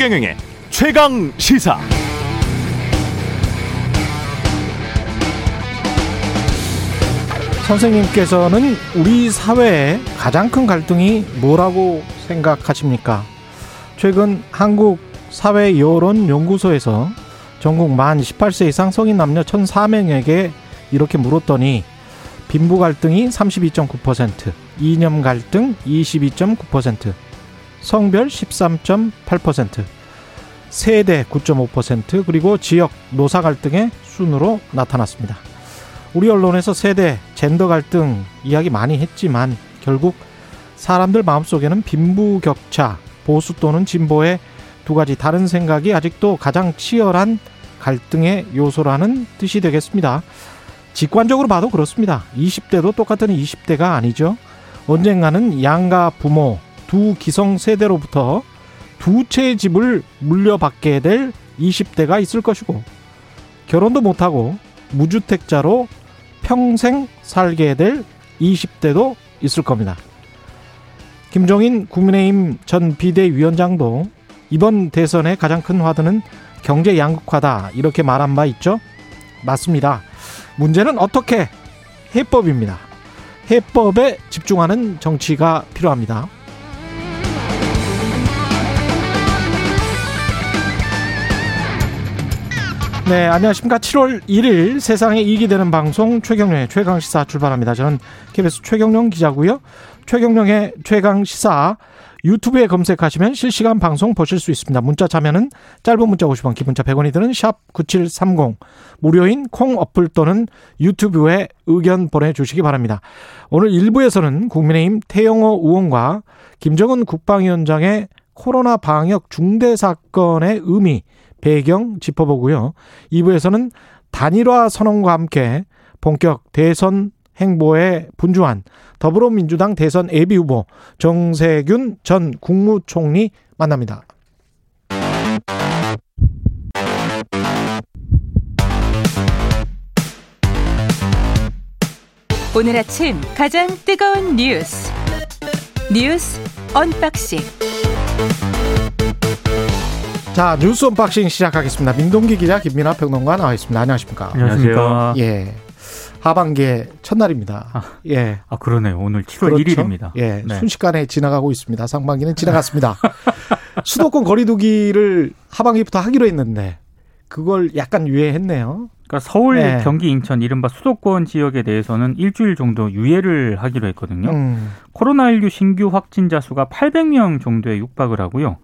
최경영의 최강 시사. 선생님께서는 우리 사회의 가장 큰 갈등이 뭐라고 생각하십니까? 최근 한국 사회 여론 연구소에서 전국 만 18세 이상 성인 남녀 1,004명에게 이렇게 물었더니 빈부 갈등이 32.9%, 이념 갈등 22.9%, 성별 13.8%, 세대 9.5%, 그리고 지역 노사 갈등의 순으로 나타났습니다. 우리 언론에서 세대, 젠더 갈등 이야기 많이 했지만 결국 사람들 마음속에는 빈부 격차, 보수 또는 진보의 두 가지 다른 생각이 아직도 가장 치열한 갈등의 요소라는 뜻이 되겠습니다. 직관적으로 봐도 그렇습니다. 20대도 똑같은 20대가 아니죠. 언젠가는 양가 부모 두 기성 세대로부터 두 채의 집을 물려받게 될 20대가 있을 것이고 결혼도 못하고 무주택자로 평생 살게 될 20대도 있을 겁니다. 김종인 국민의힘 전 비대위원장도 이번 대선의 가장 큰 화두는 경제 양극화다 이렇게 말한 바 있죠. 맞습니다. 문제는 어떻게 해법입니다. 해법에 집중하는 정치가 필요합니다. 네, 안녕하십니까. 7월 1일 세상에 이익이 되는 방송 최경련의 최강시사 출발합니다. 저는 KBS 최경련 기자고요. 최경련의 최강시사 유튜브에 검색하시면 실시간 방송 보실 수 있습니다. 문자 참여는 짧은 문자 50원, 기본자 100원이 드는 샵 9730. 무료인 콩 어플 또는 유튜브에 의견 보내주시기 바랍니다. 오늘 1부에서는 국민의힘 태영호 의원과 김정은 국방위원장의 코로나 방역 중대 사건의 의미, 배경 짚어보고요. 2부에서는 단일화 선언과 함께 본격 대선 행보에 분주한 더불어민주당 대선 예비 후보 정세균 전 국무총리 만납니다. 오늘 아침 가장 뜨거운 뉴스 뉴스 unboxing 자 뉴스 unboxing 시작하겠습니다. 민동기 기자 김민아 평론가 나와 있습니다. 안녕하십니까? 안녕하십니까? 예. 하반기의 첫날입니다. 아, 예. 아 그러네요. 오늘 7월 그렇죠? 1일입니다. 예. 네. 순식간에 지나가고 있습니다. 상반기는 지나갔습니다. 수도권 거리두기를 하반기부터 하기로 했는데 그걸 약간 유예했네요. 그러니까 서울, 네. 경기, 인천 이른바 수도권 지역에 대해서는 일주일 정도 유예를 하기로 했거든요. 음. 코로나19 신규 확진자 수가 800명 정도에 육박을 하고요.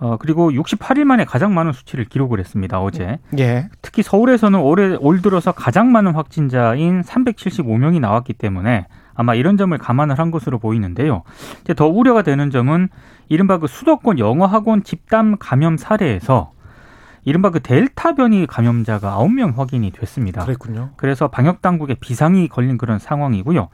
어, 그리고 68일 만에 가장 많은 수치를 기록을 했습니다. 어제. 예. 특히 서울에서는 올해 올 들어서 가장 많은 확진자인 375명이 나왔기 때문에 아마 이런 점을 감안을 한 것으로 보이는데요. 이제 더 우려가 되는 점은 이른바 그 수도권 영어학원 집단 감염 사례에서 이른바 그 델타 변이 감염자가 9명 확인이 됐습니다. 그랬군요. 그래서 방역 당국에 비상이 걸린 그런 상황이고요.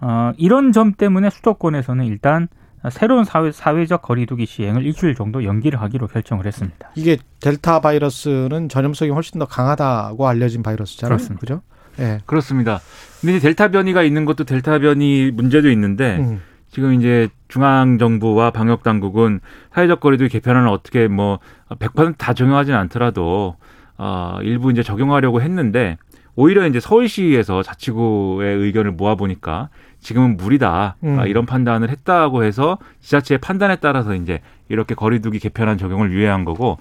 어, 이런 점 때문에 수도권에서는 일단 새로운 사회, 사회적 거리두기 시행을 일주일 정도 연기를 하기로 결정을 했습니다. 이게 델타 바이러스는 전염성이 훨씬 더 강하다고 알려진 바이러스잖아요. 그렇습니다. 그죠? 예. 그렇습니다. 근데 이제 델타 변이가 있는 것도 델타 변이 문제도 있는데 음. 지금 이제 중앙 정부와 방역 당국은 사회적 거리두기 개편안을 어떻게 뭐 100%다 적용하지는 않더라도 어 일부 이제 적용하려고 했는데 오히려 이제 서울시에서 자치구의 의견을 모아 보니까 지금은 무리다 음. 아, 이런 판단을 했다고 해서 지자체의 판단에 따라서 이제 이렇게 거리두기 개편안 적용을 유예한 거고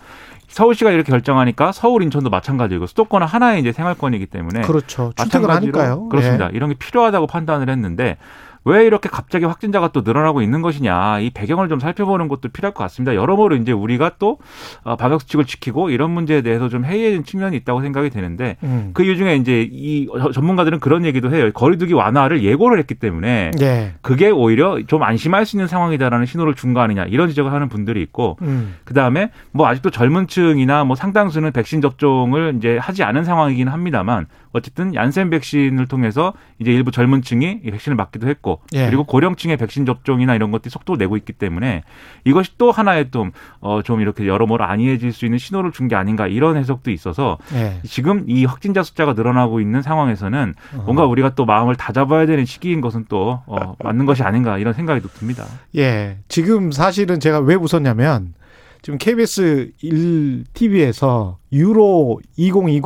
서울시가 이렇게 결정하니까 서울 인천도 마찬가지고 수도권은 하나의 이제 생활권이기 때문에 그렇죠. 마찬가지로 하니까요. 그렇습니다. 예. 이런 게 필요하다고 판단을 했는데 왜 이렇게 갑자기 확진자가 또 늘어나고 있는 것이냐 이 배경을 좀 살펴보는 것도 필요할 것 같습니다. 여러모로 이제 우리가 또 어, 방역 수칙을 지키고 이런 문제에 대해서 좀 해이해진 측면이 있다고 생각이 되는데 음. 그 이유 중에 이제 이 전문가들은 그런 얘기도 해요. 거리두기 완화를 예고를 했기 때문에 예. 그게 오히려 좀 안심할 수 있는 상황이다라는 신호를 준 거 아니냐 이런 지적을 하는 분들이 있고 음. 그 다음에 뭐 아직도 젊은 층이나 뭐 상당수는 백신 접종을 이제 하지 않은 상황이긴 합니다만 어쨌든 얀센 백신을 통해서 이제 일부 젊은 층이 이 백신을 맞기도 했고 예. 그리고 고령층의 백신 접종이나 이런 것들이 속도를 내고 있기 때문에 이것이 또 하나의 좀, 어, 좀 이렇게 여러모로 안이해질 수 있는 신호를 준 게 아닌가 이런 해석도 있어서 예. 지금 이 확진자 숫자가 늘어나고 있는 상황에서는 어. 뭔가 우리가 또 마음을 다잡아야 되는 시기인 것은 또 어, 맞는 것이 아닌가 이런 생각이 또 듭니다. 예. 지금 사실은 제가 왜 웃었냐면 지금 KBS 1 TV에서 유로 2020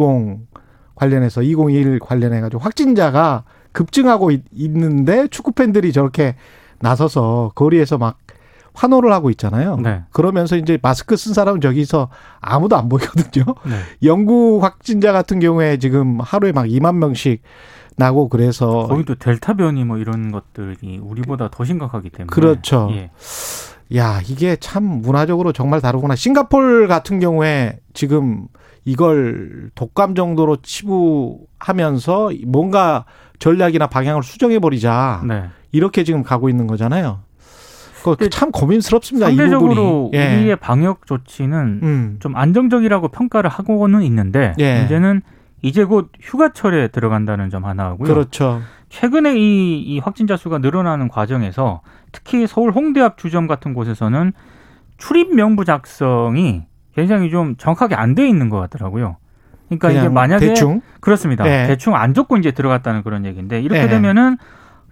관련해서 2021 관련해 가지고 확진자가 급증하고 있, 있는데 축구 팬들이 저렇게 나서서 거리에서 막 환호를 하고 있잖아요. 네. 그러면서 이제 마스크 쓴 사람은 저기서 아무도 안 보이거든요. 네. 영국 확진자 같은 경우에 지금 하루에 막 2만 명씩 나고 그래서 거기도 델타 변이 뭐 이런 것들이 우리보다 더 심각하기 때문에 그렇죠. 예. 야, 이게 참 문화적으로 정말 다르구나. 싱가폴 같은 경우에 지금 이걸 독감 정도로 치부하면서 뭔가 전략이나 방향을 수정해 버리자. 네. 이렇게 지금 가고 있는 거잖아요. 그참 고민스럽습니다. 이 상대적으로. 예. 우리의 방역 조치는 음. 좀 안정적이라고 평가를 하고는 있는데 예. 문제는 이제 곧 휴가철에 들어간다는 점 하나 하고요. 그렇죠. 최근에 이, 이 확진자 수가 늘어나는 과정에서 특히 서울 홍대 앞 주점 같은 곳에서는 출입 명부 작성이 굉장히 좀 정확하게 안 돼 있는 것 같더라고요. 그러니까 이게 그냥 만약에 대충 그렇습니다. 네. 대충 안 적고 이제 들어갔다는 그런 얘기인데 이렇게 네. 되면은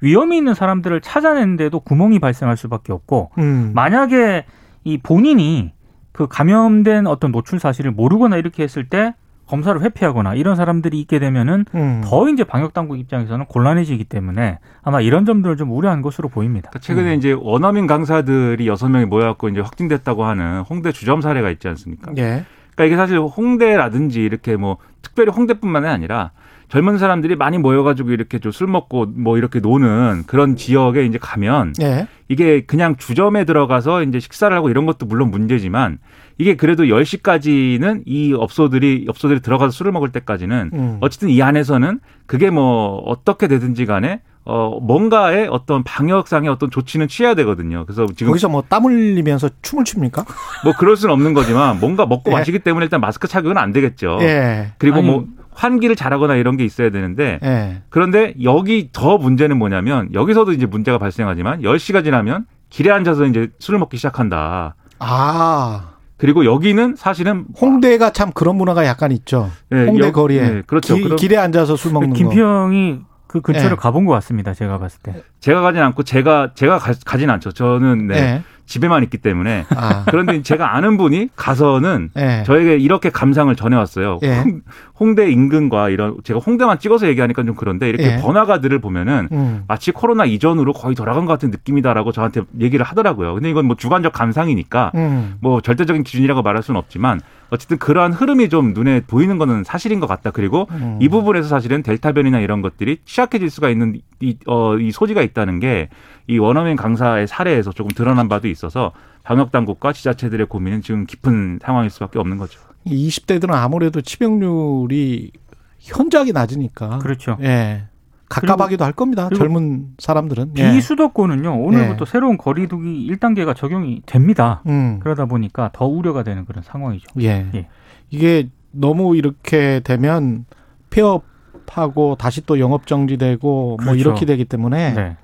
위험이 있는 사람들을 찾아내는데도 구멍이 발생할 수밖에 없고 음. 만약에 이 본인이 그 감염된 어떤 노출 사실을 모르거나 이렇게 했을 때 검사를 회피하거나 이런 사람들이 있게 되면은 음. 더 이제 방역 당국 입장에서는 곤란해지기 때문에 아마 이런 점들을 좀 우려한 것으로 보입니다. 그러니까 최근에 이제 원어민 강사들이 여섯 명이 모여갖고 이제 확진됐다고 하는 홍대 주점 사례가 있지 않습니까? 예. 그러니까 이게 사실 홍대라든지 이렇게 뭐 특별히 홍대뿐만이 아니라 젊은 사람들이 많이 모여가지고 이렇게 좀 술 먹고 뭐 이렇게 노는 그런 지역에 이제 가면 예. 이게 그냥 주점에 들어가서 이제 식사를 하고 이런 것도 물론 문제지만 이게 그래도 10시까지는 이 업소들이 업소들이 들어가서 술을 먹을 때까지는 음. 어쨌든 이 안에서는 그게 뭐 어떻게 되든지 간에 어 뭔가의 어떤 방역상의 어떤 조치는 취해야 되거든요. 그래서 지금 거기서 뭐 땀 흘리면서 춤을 춥니까? 뭐 그럴 수는 없는 거지만 뭔가 먹고 예. 마시기 때문에 일단 마스크 착용은 안 되겠죠. 예. 그리고 아니, 뭐 환기를 잘하거나 이런 게 있어야 되는데 예. 그런데 여기 더 문제는 뭐냐면 여기서도 이제 문제가 발생하지만 10시가 지나면 길에 앉아서 이제 술을 먹기 시작한다. 아. 그리고 여기는 사실은 홍대가 참 그런 문화가 약간 있죠. 예, 홍대 여- 거리에 예, 그렇죠. 기- 길에 앉아서 술 먹는 거. 김평이 그 근처를 예. 가본 것 같습니다. 제가 봤을 때. 제가 가진 않고 제가 제가 가, 진 않죠. 저는 네, 예. 집에만 있기 때문에 아. 그런데 제가 아는 분이 가서는 예. 저에게 이렇게 감상을 전해왔어요. 예. 홍, 홍대 인근과 이런 제가 홍대만 찍어서 얘기하니까 좀 그런데 이렇게 예. 번화가들을 보면은 음. 마치 코로나 이전으로 거의 돌아간 것 같은 느낌이다라고 저한테 얘기를 하더라고요. 근데 이건 뭐 주관적 감상이니까 음. 뭐 절대적인 기준이라고 말할 수는 없지만 어쨌든 그러한 흐름이 좀 눈에 보이는 거는 사실인 것 같다. 그리고 음. 이 부분에서 사실은 델타 변이나 이런 것들이 취약해질 수가 있는 이, 어, 이 소지가 있다는 게 이 원어민 강사의 사례에서 조금 드러난 바도 있어서 방역 당국과 지자체들의 고민은 지금 깊은 상황일 수밖에 없는 거죠. 이 20대들은 아무래도 치명률이 현저하게 낮으니까. 그렇죠. 예. 가깝하기도 할 겁니다. 젊은 사람들은. 예. 비수도권은요 오늘부터 예. 새로운 거리두기 1단계가 적용이 됩니다. 음. 그러다 보니까 더 우려가 되는 그런 상황이죠. 예. 예. 이게 너무 이렇게 되면 폐업하고 다시 또 영업 정지되고 뭐 그렇죠. 이렇게 되기 때문에 네.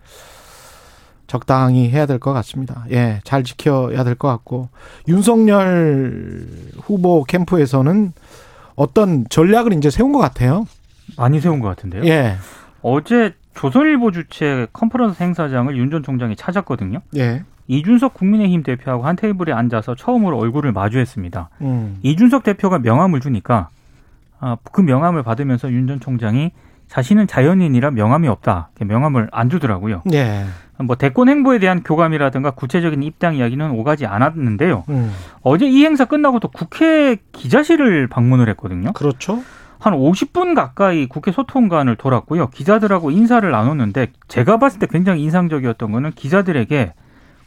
적당히 해야 될 것 같습니다. 예, 잘 지켜야 될 것 같고 윤석열 후보 캠프에서는 어떤 전략을 이제 세운 것 같아요. 많이 세운 것 같은데요. 예, 어제 조선일보 주최 컨퍼런스 행사장을 윤 전 총장이 찾았거든요. 예, 이준석 국민의힘 대표하고 한 테이블에 앉아서 처음으로 얼굴을 마주했습니다. 음, 이준석 대표가 명함을 주니까 아, 그 명함을 받으면서 윤 전 총장이 자신은 자연인이라 명함이 없다. 명함을 안 주더라고요. 예, 뭐 대권 행보에 대한 교감이라든가 구체적인 입당 이야기는 오가지 않았는데요. 음, 어제 이 행사 끝나고 또 국회 기자실을 방문을 했거든요. 그렇죠. 한 50분 가까이 국회 소통관을 돌았고요. 기자들하고 인사를 나눴는데 제가 봤을 때 굉장히 인상적이었던 거는 기자들에게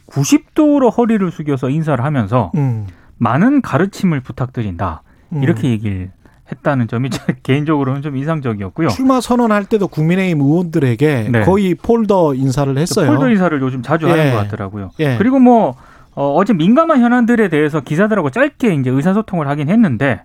90도로 허리를 숙여서 인사를 하면서 음, 많은 가르침을 부탁드린다. 음. 이렇게 얘기를 했다는 점이 저 개인적으로는 좀 인상적이었고요. 출마 선언할 때도 국민의힘 의원들에게 네. 거의 폴더 인사를 했어요. 폴더 인사를 요즘 자주 예. 하는 것 같더라고요. 예. 그리고 뭐 어, 어제 민감한 현안들에 대해서 기자들하고 짧게 이제 의사소통을 하긴 했는데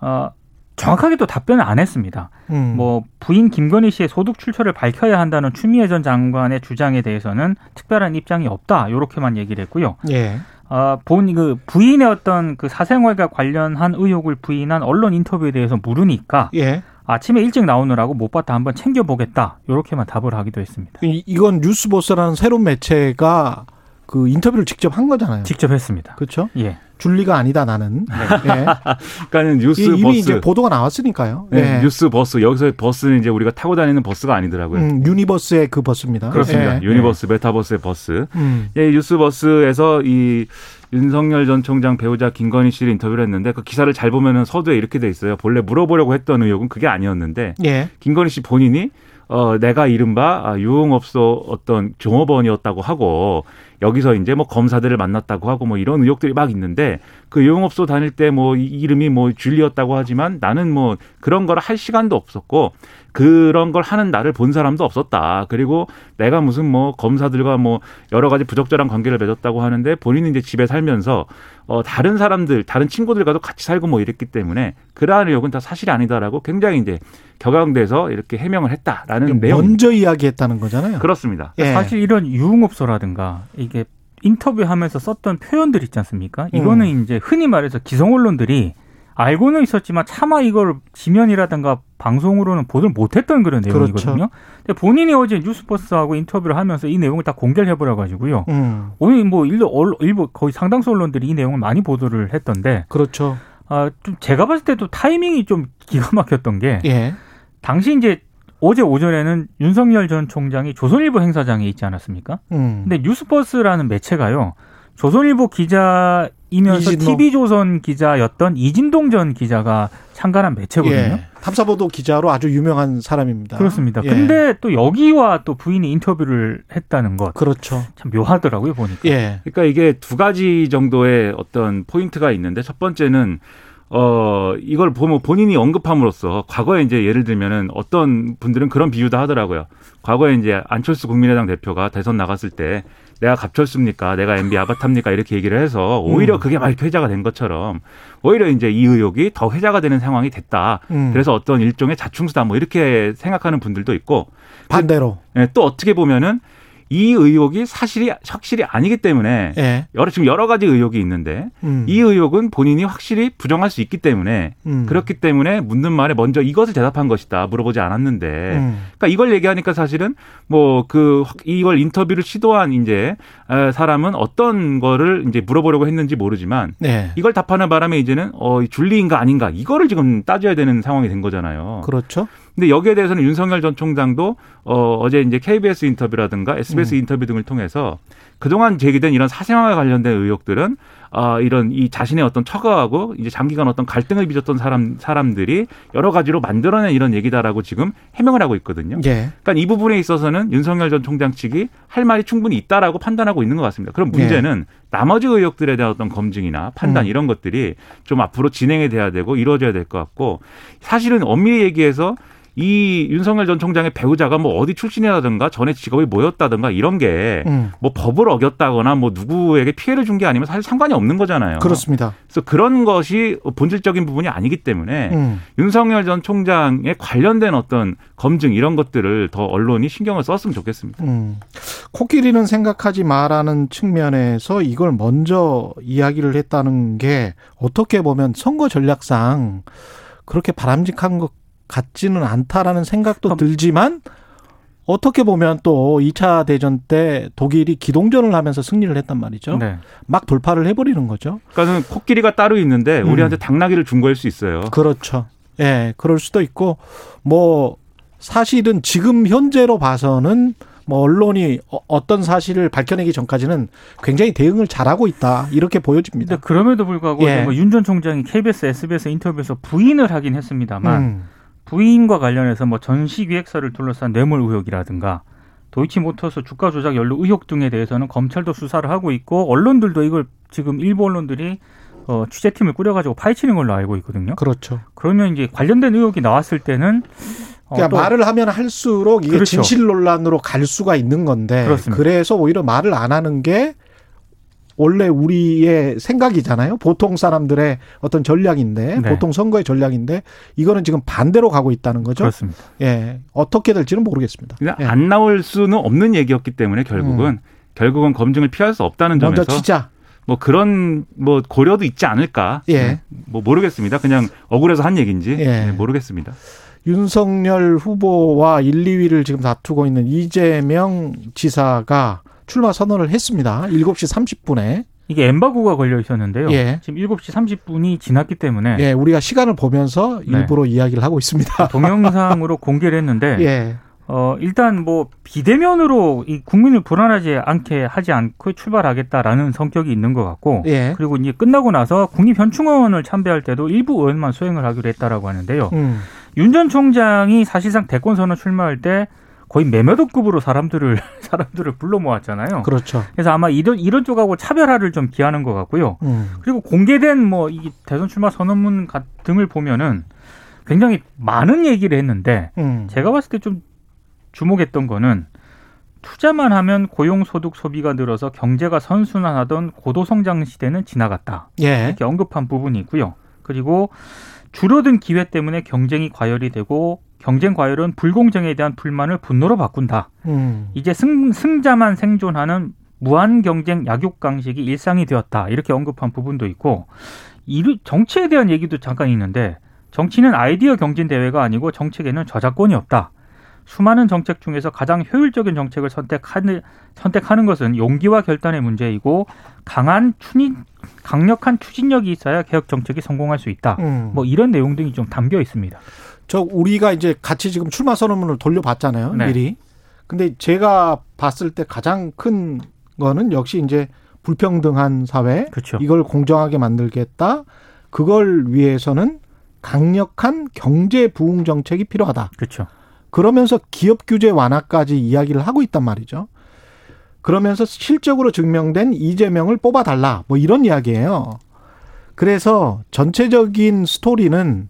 어, 정확하게 또 답변을 안 했습니다. 음. 뭐 부인 김건희 씨의 소득 출처를 밝혀야 한다는 추미애 전 장관의 주장에 대해서는 특별한 입장이 없다. 이렇게만 얘기를 했고요. 예, 아, 본, 그, 부인의 어떤 그 사생활과 관련한 의혹을 부인한 언론 인터뷰에 대해서 물으니까 예. 아침에 일찍 나오느라고 못 봤다 한번 챙겨보겠다. 이렇게만 답을 하기도 했습니다. 이- 이건 뉴스버스라는 새로운 매체가 그 인터뷰를 직접 한 거잖아요. 직접 했습니다. 그렇죠? 예. 줄리가 아니다 나는. 예. 그러니까는 뉴스 이- 이미 버스 이제 보도가 나왔으니까요. 네, 예. 뉴스 버스 여기서 verse는 이제 우리가 타고 다니는 버스가 아니더라고요. 음, universe의 그 verse입니다. 그렇습니다. 예. universe 메타버스의 verse. 음. 예, 뉴스 버스에서 이 윤석열 전 총장 배우자 김건희 씨를 인터뷰를 했는데 그 기사를 잘 보면은 서두에 이렇게 돼 있어요. 본래 물어보려고 했던 의혹은 그게 아니었는데 예. 김건희 씨 본인이 어 내가 이른바 아, 유흥업소 어떤 종업원이었다고 하고 여기서 이제 뭐 검사들을 만났다고 하고 뭐 이런 의혹들이 막 있는데 그 유흥업소 다닐 때 뭐 이름이 뭐 줄리였다고 하지만 나는 뭐 그런 걸 할 시간도 없었고 그런 걸 하는 나를 본 사람도 없었다. 그리고 내가 무슨 뭐 검사들과 뭐 여러 가지 부적절한 관계를 맺었다고 하는데 본인은 이제 집에 살면서 어 다른 사람들, 다른 친구들과도 같이 살고 뭐 이랬기 때문에 그러한 의혹은 다 사실이 아니다라고 굉장히 이제 격앙돼서 이렇게 해명을 했다라는 내용. 먼저 이야기했다는 거잖아요. 그렇습니다. 예. 사실 이런 유흥업소라든가 이게 인터뷰하면서 썼던 표현들 있지 않습니까? 이거는 음. 이제 흔히 말해서 기성 언론들이 알고는 있었지만 차마 이걸 지면이라든가 방송으로는 보도를 못했던 그런 내용이거든요. 그렇죠. 근데 본인이 어제 뉴스버스하고 인터뷰를 하면서 이 내용을 다 공개를 해버려 가지고요. 음. 오늘 뭐 일부, 언- 일부 거의 상당수 언론들이 이 내용을 많이 보도를 했던데 그렇죠. 아, 좀 제가 봤을 때도 타이밍이 좀 기가 막혔던 게 예. 당시 이제 어제 오전에는 윤석열 전 총장이 조선일보 행사장에 있지 않았습니까? 음. 근데 뉴스버스라는 매체가요. 조선일보 기자 이면서 이진동. TV조선 기자였던 이진동 전 기자가 참가한 매체거든요. 예. 탐사보도 기자로 아주 유명한 사람입니다. 그렇습니다. 예. 근데 또 여기와 또 부인이 인터뷰를 했다는 것. 그렇죠. 참 묘하더라고요, 보니까. 예. 그러니까 이게 두 가지 정도의 어떤 포인트가 있는데 첫 번째는 어 이걸 보면 본인이 언급함으로써 과거에 이제 예를 들면은 어떤 분들은 그런 비유도 하더라고요. 과거에 이제 안철수 국민의당 대표가 대선 나갔을 때 내가 갑철수입니까? 내가 MB 아바타입니까? 이렇게 얘기를 해서 오히려 음. 그게 막 회자가 된 것처럼 오히려 이제 이 의혹이 더 회자가 되는 상황이 됐다. 음. 그래서 어떤 일종의 자충수다 뭐 이렇게 생각하는 분들도 있고 반대로. 예, 또 어떻게 보면은 이 의혹이 사실이 확실히 아니기 때문에 예. 여러 지금 여러 가지 의혹이 있는데 음. 이 의혹은 본인이 확실히 부정할 수 있기 때문에 음. 그렇기 때문에 묻는 말에 먼저 이것을 대답한 것이다 물어보지 않았는데 음. 그러니까 이걸 얘기하니까 사실은 뭐 그 이걸 인터뷰를 시도한 이제 에, 사람은 어떤 거를 이제 물어보려고 했는지 모르지만 네. 이걸 답하는 바람에 이제는 어 줄리인가 아닌가 이거를 지금 따져야 되는 상황이 된 거잖아요. 그렇죠. 근데 여기에 대해서는 윤석열 전 총장도 어 어제 이제 KBS 인터뷰라든가 SBS 음. 인터뷰 등을 통해서 그동안 제기된 이런 사생활과 관련된 의혹들은 아 이런 이 자신의 어떤 처가하고 이제 장기간 어떤 갈등을 빚었던 사람 사람들이 여러 가지로 만들어낸 이런 얘기다라고 지금 해명을 하고 있거든요. 예. 그러니까 이 부분에 있어서는 윤석열 전 총장 측이 할 말이 충분히 있다라고 판단하고 있는 것 같습니다. 그럼 문제는 나머지 의혹들에 대한 어떤 검증이나 판단 음. 이런 것들이 좀 앞으로 진행이 돼야 되고 이루어져야 될 것 같고 사실은 엄밀히 얘기해서 이 윤석열 전 총장의 배우자가 뭐 어디 출신이라든가 전에 직업이 뭐였다든가 이런 게뭐 음. 법을 어겼다거나 뭐 누구에게 피해를 준 게 아니면 사실 상관이 없는 거잖아요. 그렇습니다. 그래서 그런 것이 본질적인 부분이 아니기 때문에 음. 윤석열 전 총장에 관련된 어떤 검증 이런 것들을 더 언론이 신경을 썼으면 좋겠습니다. 음. 코끼리는 생각하지 마라는 측면에서 이걸 먼저 이야기를 했다는 게 어떻게 보면 선거 전략상 그렇게 바람직한 것 같지는 않다라는 생각도 그럼- 들지만 어떻게 보면 또 2차 대전 때 독일이 기동전을 하면서 승리를 했단 말이죠. 네. 막 돌파를 해버리는 거죠. 그러니까는 코끼리가 따로 있는데 음. 우리한테 당나귀를 준 거일 수 있어요. 그렇죠. 예, 그럴 수도 있고 뭐 사실은 지금 현재로 봐서는 뭐 언론이 어- 어떤 사실을 밝혀내기 전까지는 굉장히 대응을 잘하고 있다 이렇게 보여집니다. 그럼에도 불구하고 예. 윤전 총장이 KBS, SBS 인터뷰에서 부인을 하긴 했습니다만 음, 부인과 관련해서 뭐 전시 기획사를 둘러싼 뇌물 의혹이라든가 도이치모터스 주가 조작 연루 의혹 등에 대해서는 검찰도 수사를 하고 있고 언론들도 이걸 지금 일부 언론들이 어, 취재팀을 꾸려가지고 파헤치는 걸로 알고 있거든요. 그렇죠. 그러면 이제 관련된 의혹이 나왔을 때는 어, 그러니까 또 말을 하면 할수록 이게 그렇죠. 진실 논란으로 갈 수가 있는 건데 그렇습니다. 그래서 오히려 말을 안 하는 게 원래 우리의 생각이잖아요. 보통 사람들의 어떤 전략인데 네. 보통 선거의 전략인데 이거는 지금 반대로 가고 있다는 거죠. 그렇습니다. 예. 어떻게 될지는 모르겠습니다. 그냥 예. 안 나올 수는 없는 얘기였기 때문에 결국은 결국은 검증을 피할 수 없다는 점에서 치자. 뭐 그런 뭐 고려도 있지 않을까. 예. 네. 뭐 모르겠습니다. 그냥 억울해서 한 얘기인지 예. 네, 모르겠습니다. 윤석열 후보와 1, 2위를 지금 다투고 있는 이재명 지사가 출마 선언을 했습니다. 7시 30분에. 이게 엠바고가 걸려 있었는데요. 예. 지금 7시 30분이 지났기 때문에 예, 우리가 시간을 보면서 네. 일부러 이야기를 하고 있습니다. 동영상으로 공개를 했는데 예. 어, 일단 뭐 비대면으로 이 국민을 불안하지 않게 하지 않고 출발하겠다라는 성격이 있는 것 같고 예. 그리고 이제 끝나고 나서 국립현충원을 참배할 때도 일부 의원만 수행을 하기로 했다라고 하는데요. 음. 윤전 총장이 사실상 대권 선언 출마할 때 거의 매매도급으로 사람들을 사람들을 불러 모았잖아요. 그렇죠. 그래서 아마 이런 이런 쪽하고 차별화를 좀 기하는 것 같고요. 음. 그리고 공개된 뭐 이 대선 출마 선언문 가- 등을 보면은 굉장히 많은 얘기를 했는데 음. 제가 봤을 때 좀 주목했던 거는 투자만 하면 고용 소득 소비가 늘어서 경제가 선순환하던 고도 성장 시대는 지나갔다. 예. 이렇게 언급한 부분이 있고요. 그리고 줄어든 기회 때문에 경쟁이 과열이 되고 경쟁 과열은 불공정에 대한 불만을 분노로 바꾼다. 음. 이제 승, 승자만 생존하는 무한 경쟁 약육 강식이 일상이 되었다. 이렇게 언급한 부분도 있고 이 정치에 대한 얘기도 잠깐 있는데 정치는 아이디어 경진 대회가 아니고 정책에는 저작권이 없다. 수많은 정책 중에서 가장 효율적인 정책을 선택하는 선택하는 것은 용기와 결단의 문제이고 강한 추진 강력한 추진력이 있어야 개혁 정책이 성공할 수 있다. 음. 뭐 이런 내용 등이 좀 담겨 있습니다. 저 우리가 이제 같이 지금 출마 선언문을 돌려봤잖아요. 네. 미리. 근데 제가 봤을 때 가장 큰 거는 역시 이제 불평등한 사회 그렇죠. 이걸 공정하게 만들겠다. 그걸 위해서는 강력한 경제 부흥 정책이 필요하다. 그렇죠. 그러면서 기업 규제 완화까지 이야기를 하고 있단 말이죠. 그러면서 실적으로 증명된 이재명을 뽑아달라. 뭐 이런 이야기예요. 그래서 전체적인 스토리는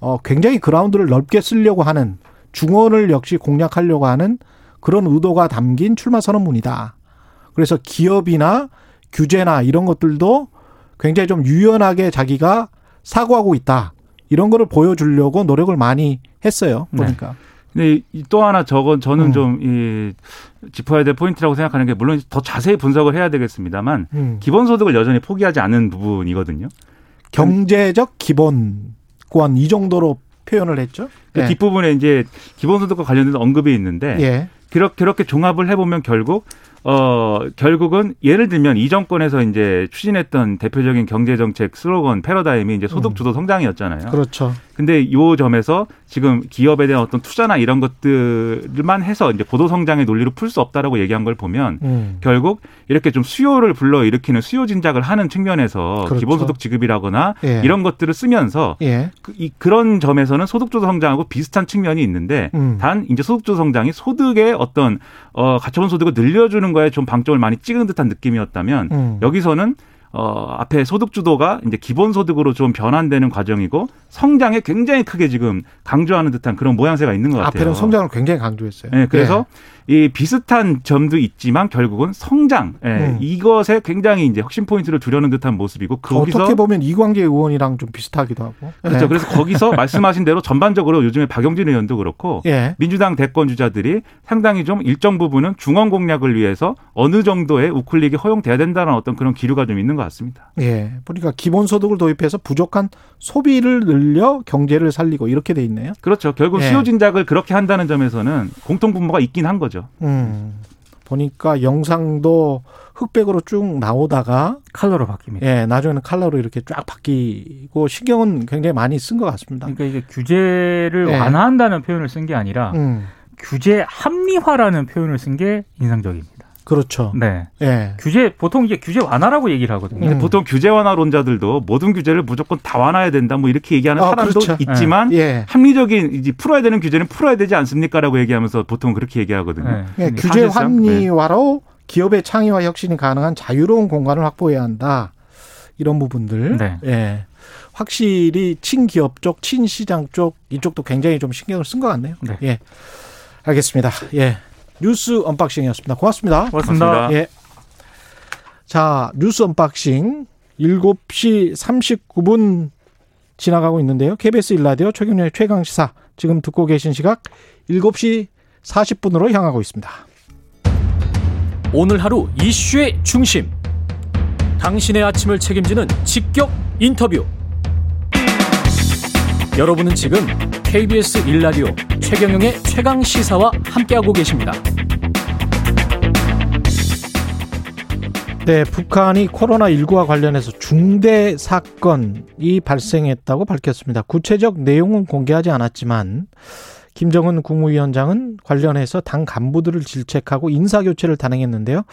어, 굉장히 그라운드를 넓게 쓰려고 하는 중원을 역시 공략하려고 하는 그런 의도가 담긴 출마 선언문이다. 그래서 기업이나 규제나 이런 것들도 굉장히 좀 유연하게 자기가 사고하고 있다. 이런 거를 보여주려고 노력을 많이 했어요. 네. 보니까. 근데 이- 또 하나 저건 저는 음. 좀 이 짚어야 될 포인트라고 생각하는 게 물론 더 자세히 분석을 해야 되겠습니다만 음. 기본소득을 여전히 포기하지 않는 부분이거든요. 경제적 기본권 이 정도로 표현을 했죠. 그 예. 뒷부분에 이제 기본소득과 관련된 언급이 있는데 예. 그렇게, 그렇게 종합을 해보면 결국 어 결국은 예를 들면 이 정권에서 이제 추진했던 대표적인 경제 정책 슬로건 패러다임이 이제 소득 주도 성장이었잖아요. 그렇죠. 근데 요 점에서 지금 기업에 대한 어떤 투자나 이런 것들만 해서 이제 고도 성장의 논리로 풀 수 없다라고 얘기한 걸 보면 음. 결국 이렇게 좀 수요를 불러 일으키는 수요 진작을 하는 측면에서 그렇죠. 기본소득 지급이라거나 예. 이런 것들을 쓰면서 예. 그, 이, 그런 점에서는 소득주도 성장하고 비슷한 측면이 있는데 음. 단 이제 소득주도 성장이 소득의 어떤 어 가처분 소득을 늘려주는 거에 좀 방점을 많이 찍은 듯한 느낌이었다면 음. 여기서는 어 앞에 소득 주도가 이제 기본 소득으로 좀 변환되는 과정이고 성장에 굉장히 크게 지금 강조하는 듯한 그런 모양새가 있는 것 같아요. 앞에는 성장을 굉장히 강조했어요. 네, 그래서 이 비슷한 점도 있지만 결국은 성장 예, 음. 이것에 굉장히 이제 핵심 포인트를 두려는 듯한 모습이고 예. 거기서 어떻게 보면 이광재 의원이랑 좀 비슷하기도 하고. 그렇죠. 예. 그래서 거기서 말씀하신 대로 전반적으로 요즘에 박영진 의원도 그렇고 예. 민주당 대권 주자들이 상당히 좀 일정 부분은 중원 공략을 위해서 어느 정도의 우클릭이 허용돼야 된다는 어떤 그런 기류가 좀 있는 것 같습니다. 예. 보니까 기본소득을 도입해서 부족한 소비를 늘려 경제를 살리고 이렇게 돼 있네요. 그렇죠. 결국 예. 수요 진작을 그렇게 한다는 점에서는 공통 분모가 있긴 한 거죠. 음. 보니까 영상도 흑백으로 쭉 나오다가 칼로로 바뀝니다. 예, 나중에는 칼라로 이렇게 쫙 바뀌고 신경은 굉장히 많이 쓴 것 같습니다. 그러니까 이게 규제를 네. 완화한다는 표현을 쓴 게 아니라 음. 규제 합리화라는 표현을 쓴 게 인상적입니다. 그렇죠. 네. 예. 규제 보통 이게 규제 완화라고 얘기를 하거든요. 음. 보통 규제 완화론자들도 모든 규제를 무조건 다 완화해야 된다 뭐 이렇게 얘기하는 아, 사람도 그렇죠. 있지만 예. 합리적인 이제 풀어야 되는 규제는 풀어야 되지 않습니까라고 얘기하면서 보통 그렇게 얘기하거든요. 네. 예, 규제 합리화로 기업의 창의와 혁신이 가능한 자유로운 공간을 확보해야 한다. 이런 부분들. 네. 예. 확실히 친기업 쪽, 친시장 쪽 이쪽도 굉장히 좀 신경을 쓴 것 같네요. 네. 예. 알겠습니다. 예. 뉴스 unboxing이었습니다. 고맙습니다. 고맙습니다. 고맙습니다. 예. 자, 뉴스 unboxing 7시 39분 지나가고 있는데요. KBS 일라디오 최경영의 최강 시사 지금 듣고 계신 시각 7시 40분으로 향하고 있습니다. 오늘 하루 이슈의 중심. 당신의 아침을 책임지는 직격 인터뷰. 여러분은 지금 KBS 일라디오 최경영의 최강 시사와 함께하고 계십니다. 네, 북한이 코로나19와 관련해서 중대 사건이 발생했다고 밝혔습니다. 구체적 내용은 공개하지 않았지만 김정은 국무위원장은 관련해서 당 간부들을 질책하고 인사교체를 단행했는데요.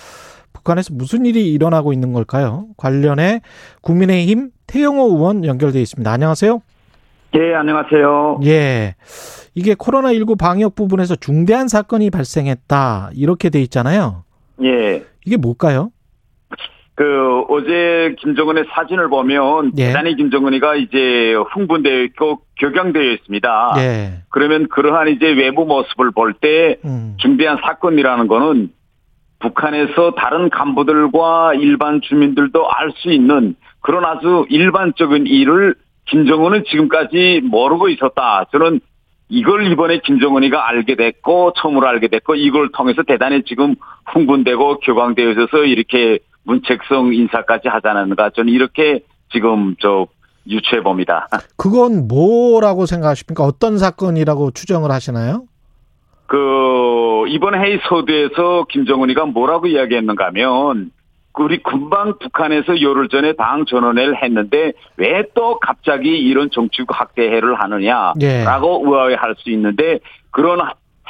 북한에서 무슨 일이 일어나고 있는 걸까요? 관련해 국민의힘 태영호 의원 연결돼 있습니다. 안녕하세요. 예, 안녕하세요. 예. 이게 코로나19 방역 부분에서 중대한 사건이 발생했다. 이렇게 돼 있잖아요. 예. 이게 뭘까요? 그 어제 김정은의 사진을 보면 예. 대단히 김정은이가 이제 흥분되어 있고 격양되어 있습니다. 예. 그러면 그러한 이제 외부 모습을 볼때 음. 중대한 사건이라는 거는 북한에서 다른 간부들과 일반 주민들도 알 수 있는 그런 아주 일반적인 일을 김정은은 지금까지 모르고 있었다. 저는 이걸 이번에 김정은이가 알게 됐고 처음으로 알게 됐고 이걸 통해서 대단히 지금 흥분되고 격앙되어 있어서 이렇게 문책성 인사까지 하지 않았는가 저는 이렇게 지금 저 유추해 봅니다. 그건 뭐라고 생각하십니까? 어떤 사건이라고 추정을 하시나요? 그 이번 회의 서두에서 김정은이가 뭐라고 이야기했는가 하면 우리 금방 북한에서 열흘 전에 당 전원회를 했는데 왜 또 갑자기 이런 정치국 학대회를 하느냐라고 예. 의아해할 수 있는데 그런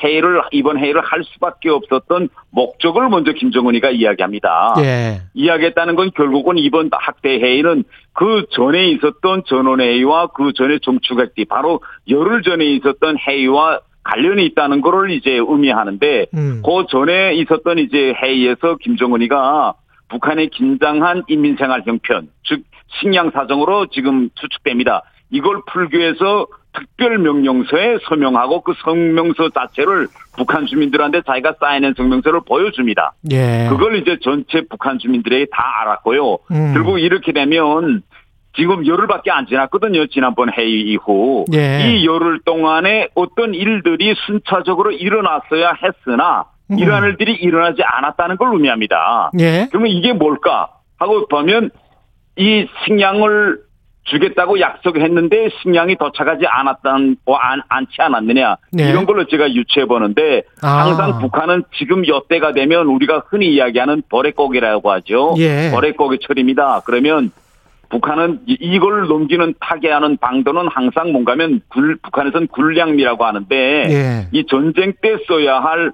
회의를 이번 회의를 할 수밖에 없었던 목적을 먼저 김정은이가 이야기합니다. 예. 이야기했다는 건 결국은 이번 학대 회의는 그 전에 있었던 전원회의와 그 전에 정축학대 바로 열흘 전에 있었던 회의와 관련이 있다는 거를 이제 의미하는데 음. 그 전에 있었던 이제 회의에서 김정은이가 북한의 긴장한 인민생활 형편, 즉 식량 사정으로 지금 추측됩니다. 이걸 풀기 위해서 특별 명령서에 서명하고 그 성명서 자체를 북한 주민들한테 자기가 쌓여낸 성명서를 보여줍니다. 예. 그걸 이제 전체 북한 주민들에게 다 알았고요. 음. 결국 이렇게 되면 지금 열흘밖에 안 지났거든요. 지난번 회의 이후. 예. 이 열흘 동안에 어떤 일들이 순차적으로 일어났어야 했으나 음. 이러한 일들이 일어나지 않았다는 걸 의미합니다. 예. 그러면 이게 뭘까 하고 보면 이 식량을 주겠다고 약속했는데 식량이 도착하지 않았던 뭐 안, 않지 않았느냐 네. 이런 걸로 제가 유추해 보는데 아. 항상 북한은 지금 이때가 되면 우리가 흔히 이야기하는 버레고기라고 하죠. 예. 버레고기 철입니다. 그러면 북한은 이- 이걸 넘기는 타개하는 방도는 항상 뭔가면 굴, 북한에서는 굴량미라고 하는데 예. 이 전쟁 때 써야 할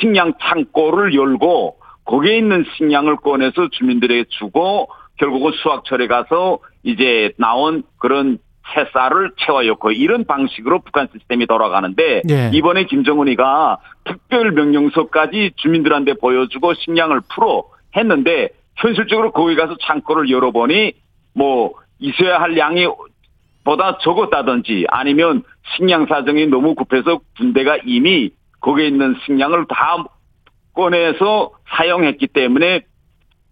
식량 창고를 열고 거기에 있는 식량을 꺼내서 주민들에게 주고 결국은 수확철에 가서 이제 나온 그런 새쌀을 채워였고 이런 방식으로 북한 시스템이 돌아가는데 예. 이번에 김정은이가 특별 명령서까지 주민들한테 보여주고 식량을 풀어 했는데 현실적으로 거기 가서 창고를 열어보니 뭐 있어야 할 양이 보다 적었다든지 아니면 식량 사정이 너무 급해서 군대가 이미 거기에 있는 식량을 다 꺼내서 사용했기 때문에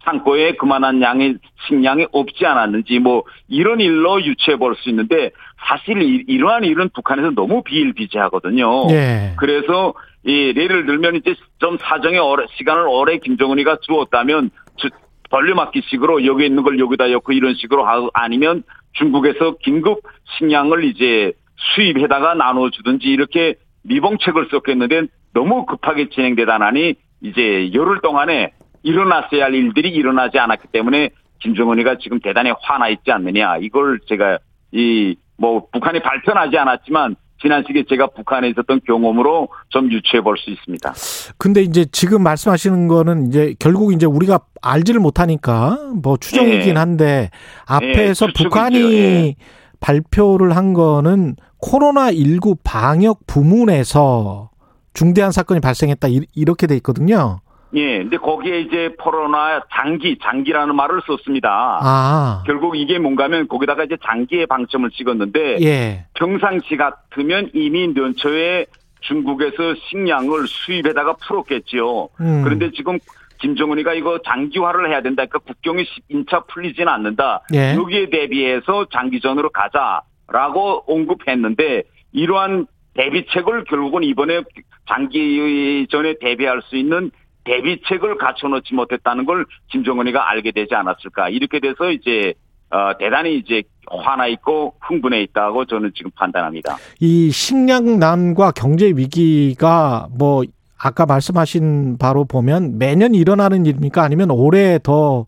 창고에 그만한 양의 식량이 없지 않았는지 뭐 이런 일로 유추해 볼 수 있는데 사실 이- 이러한 일은 북한에서 너무 비일비재하거든요. 예. 그래서 이 예를 들면 이제 좀 사정에 오래, 시간을 오래 김정은이가 주었다면 주- 돌려막기식으로 여기 있는 걸 여기다 엮고 이런 식으로 하고 아니면 중국에서 긴급 식량을 이제 수입해다가 나눠주든지 이렇게 미봉책을 썼겠는데 너무 급하게 진행되다 나니 이제 열흘 동안에 일어났어야 할 일들이 일어나지 않았기 때문에 김정은이가 지금 대단히 화나 있지 않느냐 이걸 제가 이 뭐 북한이 발표하지 않았지만 지난 시기에 제가 북한에 있었던 경험으로 좀 유추해 볼 수 있습니다. 근데 이제 지금 말씀하시는 거는 이제 결국 이제 우리가 알지를 못하니까 뭐 추정이긴 예. 한데 앞에서 예. 북한이 예. 발표를 한 거는 코로나19 방역 부문에서 중대한 사건이 발생했다 이- 이렇게 돼 있거든요. 예, 근데 거기에 이제 코로나 장기, 장기라는 말을 썼습니다. 아. 결국 이게 뭔가면 거기다가 이제 장기의 방점을 찍었는데 예. 평상시 같으면 이미 연초에 중국에서 식량을 수입에다가 풀었겠지요. 음. 그런데 지금 김정은이가 이거 장기화를 해야 된다. 그러니까 국경이 1차 풀리지는 않는다. 예. 여기에 대비해서 장기전으로 가자 라고 언급했는데 이러한 대비책을 결국은 이번에 장기 전에 대비할 수 있는 대비책을 갖춰놓지 못했다는 걸 김정은이가 알게 되지 않았을까. 이렇게 돼서 이제 어, 대단히 이제 화나 있고 흥분해 있다고 저는 지금 판단합니다. 이 식량난과 경제 위기가 뭐 아까 말씀하신 바로 보면 매년 일어나는 일입니까? 아니면 올해 더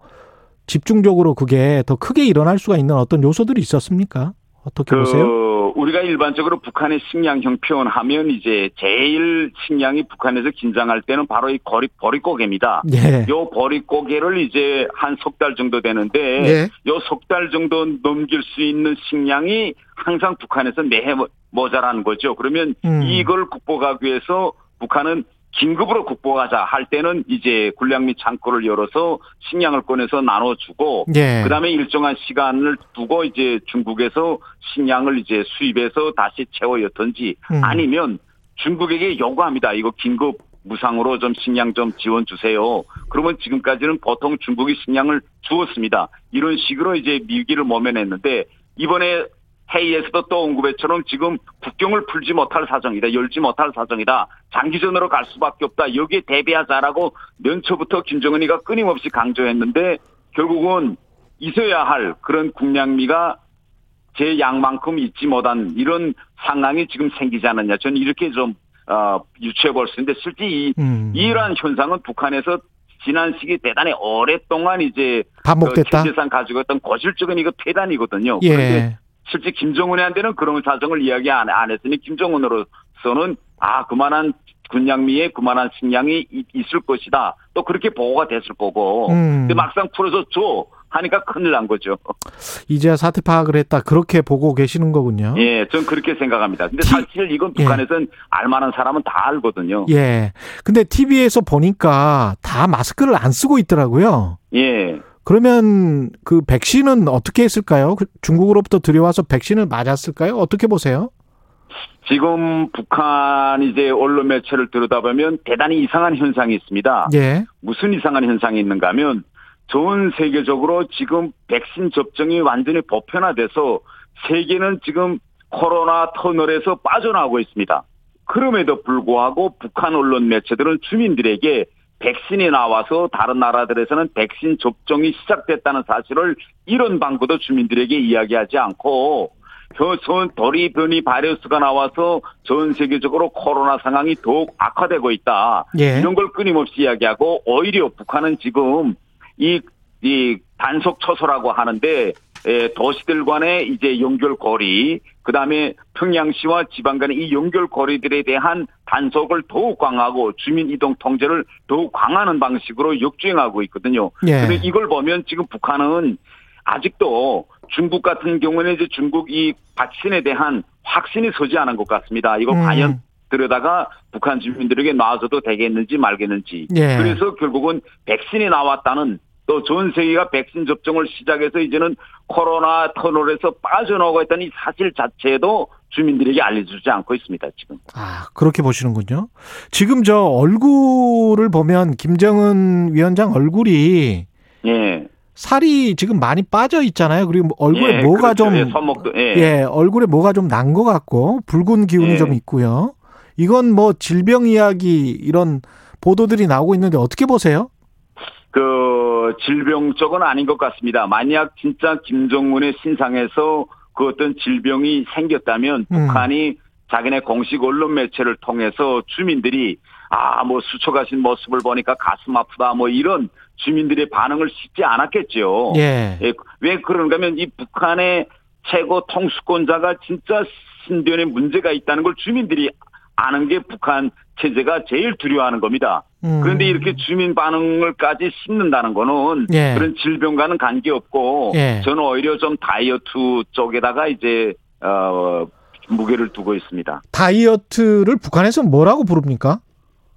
집중적으로 그게 더 크게 일어날 수가 있는 어떤 요소들이 있었습니까? 어떻게 그 보세요? 우리가 일반적으로 북한의 식량형 표현하면 이제 제일 식량이 북한에서 긴장할 때는 바로 이 거리 버릿고개입니다. 예. 요 버릿고개를 이제 한 석 달 정도 되는데 예. 요석 달 정도 넘길 수 있는 식량이 항상 북한에서 매해 모- 모자라는 거죠. 그러면 음. 이걸 극복하기 위해서 북한은 긴급으로 극복하자 할 때는 이제 군량 및 창고를 열어서 식량을 꺼내서 나눠주고 예. 그다음에 일정한 시간을 두고 이제 중국에서 식량을 이제 수입해서 다시 채워였던지 음. 아니면 중국에게 요구합니다. 이거 긴급 무상으로 좀 식량 좀 지원 주세요. 그러면 지금까지는 보통 중국이 식량을 주었습니다. 이런 식으로 이제 미기를 모면했는데 이번에 회의에서도 또 언급했처럼 지금 국경을 풀지 못할 사정이다. 열지 못할 사정이다. 장기전으로 갈 수밖에 없다. 여기에 대비하자라고 연초부터 김정은이가 끊임없이 강조했는데 결국은 있어야 할 그런 국량미가 제 양만큼 있지 못한 이런 상황이 지금 생기지 않았냐. 저는 이렇게 좀 어, 유추해 볼 수 있는데 실제 이 음. 이러한 현상은 북한에서 지난 시기 대단히 오랫동안 이제 그 반복됐다. 체제상 가지고 있던 고질적인 이거 폐단이거든요. 그런데 예. 실제 김정은한테는 그런 사정을 이야기 안, 안 했으니 김정은으로서는 아 그만한 군량미에 그만한 식량이 이- 있을 것이다. 또 그렇게 보고가 됐을 거고. 음. 근데 막상 풀어서 줘 하니까 큰일 난 거죠. 이제야 사태 파악을 했다. 그렇게 보고 계시는 거군요. 예, 전 그렇게 생각합니다. 근데 티- 사실 이건 예. 북한에선 알만한 사람은 다 알거든요. 예. 근데 TV에서 보니까 다 마스크를 안 쓰고 있더라고요. 예. 그러면 그 백신은 어떻게 했을까요? 그 중국으로부터 들여와서 백신을 맞았을까요? 어떻게 보세요? 지금 북한 이제 언론 매체를 들여다보면 대단히 이상한 현상이 있습니다. 예. 무슨 이상한 현상이 있는가 하면 전 세계적으로 지금 백신 접종이 완전히 보편화돼서 세계는 지금 코로나 터널에서 빠져나오고 있습니다. 그럼에도 불구하고 북한 언론 매체들은 주민들에게 백신이 나와서 다른 나라들에서는 백신 접종이 시작됐다는 사실을 이런 방구도 주민들에게 이야기하지 않고 현 도리 변이 바이러스가 나와서 전 세계적으로 코로나 상황이 더욱 악화되고 있다. 예. 이런 걸 끊임없이 이야기하고 오히려 북한은 지금 이, 이 단속 처소라고 하는데 에, 도시들 간의 이제 연결고리, 그 다음에 평양시와 지방 간의 이 연결고리들에 대한 단속을 더욱 강화하고 주민 이동 통제를 더욱 강화하는 방식으로 역주행하고 있거든요. 예. 근데 이걸 보면 지금 북한은 아직도 중국 같은 경우는 이제 중국 이 백신에 대한 확신이 서지 않은 것 같습니다. 이거 음. 과연 들여다가 북한 주민들에게 놔줘도 되겠는지 말겠는지. 예. 그래서 결국은 백신이 나왔다는 또 전 세계가 백신 접종을 시작해서 이제는 코로나 터널에서 빠져나오고 있다는 이 사실 자체도 주민들에게 알려주지 않고 있습니다, 지금. 아, 그렇게 보시는군요. 지금 저 얼굴을 보면 김정은 위원장 얼굴이 예. 살이 지금 많이 빠져 있잖아요. 그리고 얼굴에 예, 뭐가 그렇죠. 좀 예, 손목도, 예. 예, 얼굴에 뭐가 좀 난 것 같고 붉은 기운이 예. 좀 있고요. 이건 뭐 질병 이야기 이런 보도들이 나오고 있는데 어떻게 보세요? 그 질병 쪽은 아닌 것 같습니다. 만약 진짜 김정은의 신상에서 그 어떤 질병이 생겼다면 음. 북한이 자기네 공식 언론 매체를 통해서 주민들이 아 뭐 수척하신 모습을 보니까 가슴 아프다 뭐 이런 주민들의 반응을 싣지 않았겠죠. 예. 예, 왜 그런가 하면 이 북한의 최고 통수권자가 진짜 신변에 문제가 있다는 걸 주민들이 아는 게 북한 체제가 제일 두려워하는 겁니다. 음. 그런데 이렇게 주민 반응을까지 씹는다는 거는 예. 그런 질병과는 관계없고 예. 저는 오히려 좀 다이어트 쪽에다가 이제 어 무게를 두고 있습니다. 다이어트를 북한에서 뭐라고 부릅니까?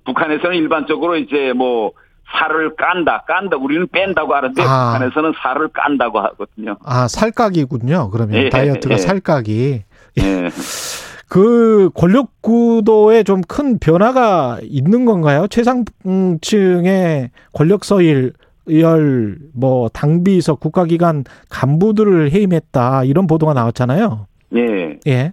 북한에서는 일반적으로 이제 뭐 살을 깐다, 깐다. 우리는 뺀다고 하는데 아. 북한에서는 살을 깐다고 하거든요. 아, 살각이군요. 그러면 예, 다이어트가 예. 살각이. 예. 그 권력 구도에 좀 큰 변화가 있는 건가요? 최상층의 권력 서열 열, 뭐 당비서 국가기관 간부들을 해임했다 이런 보도가 나왔잖아요. 예. 예,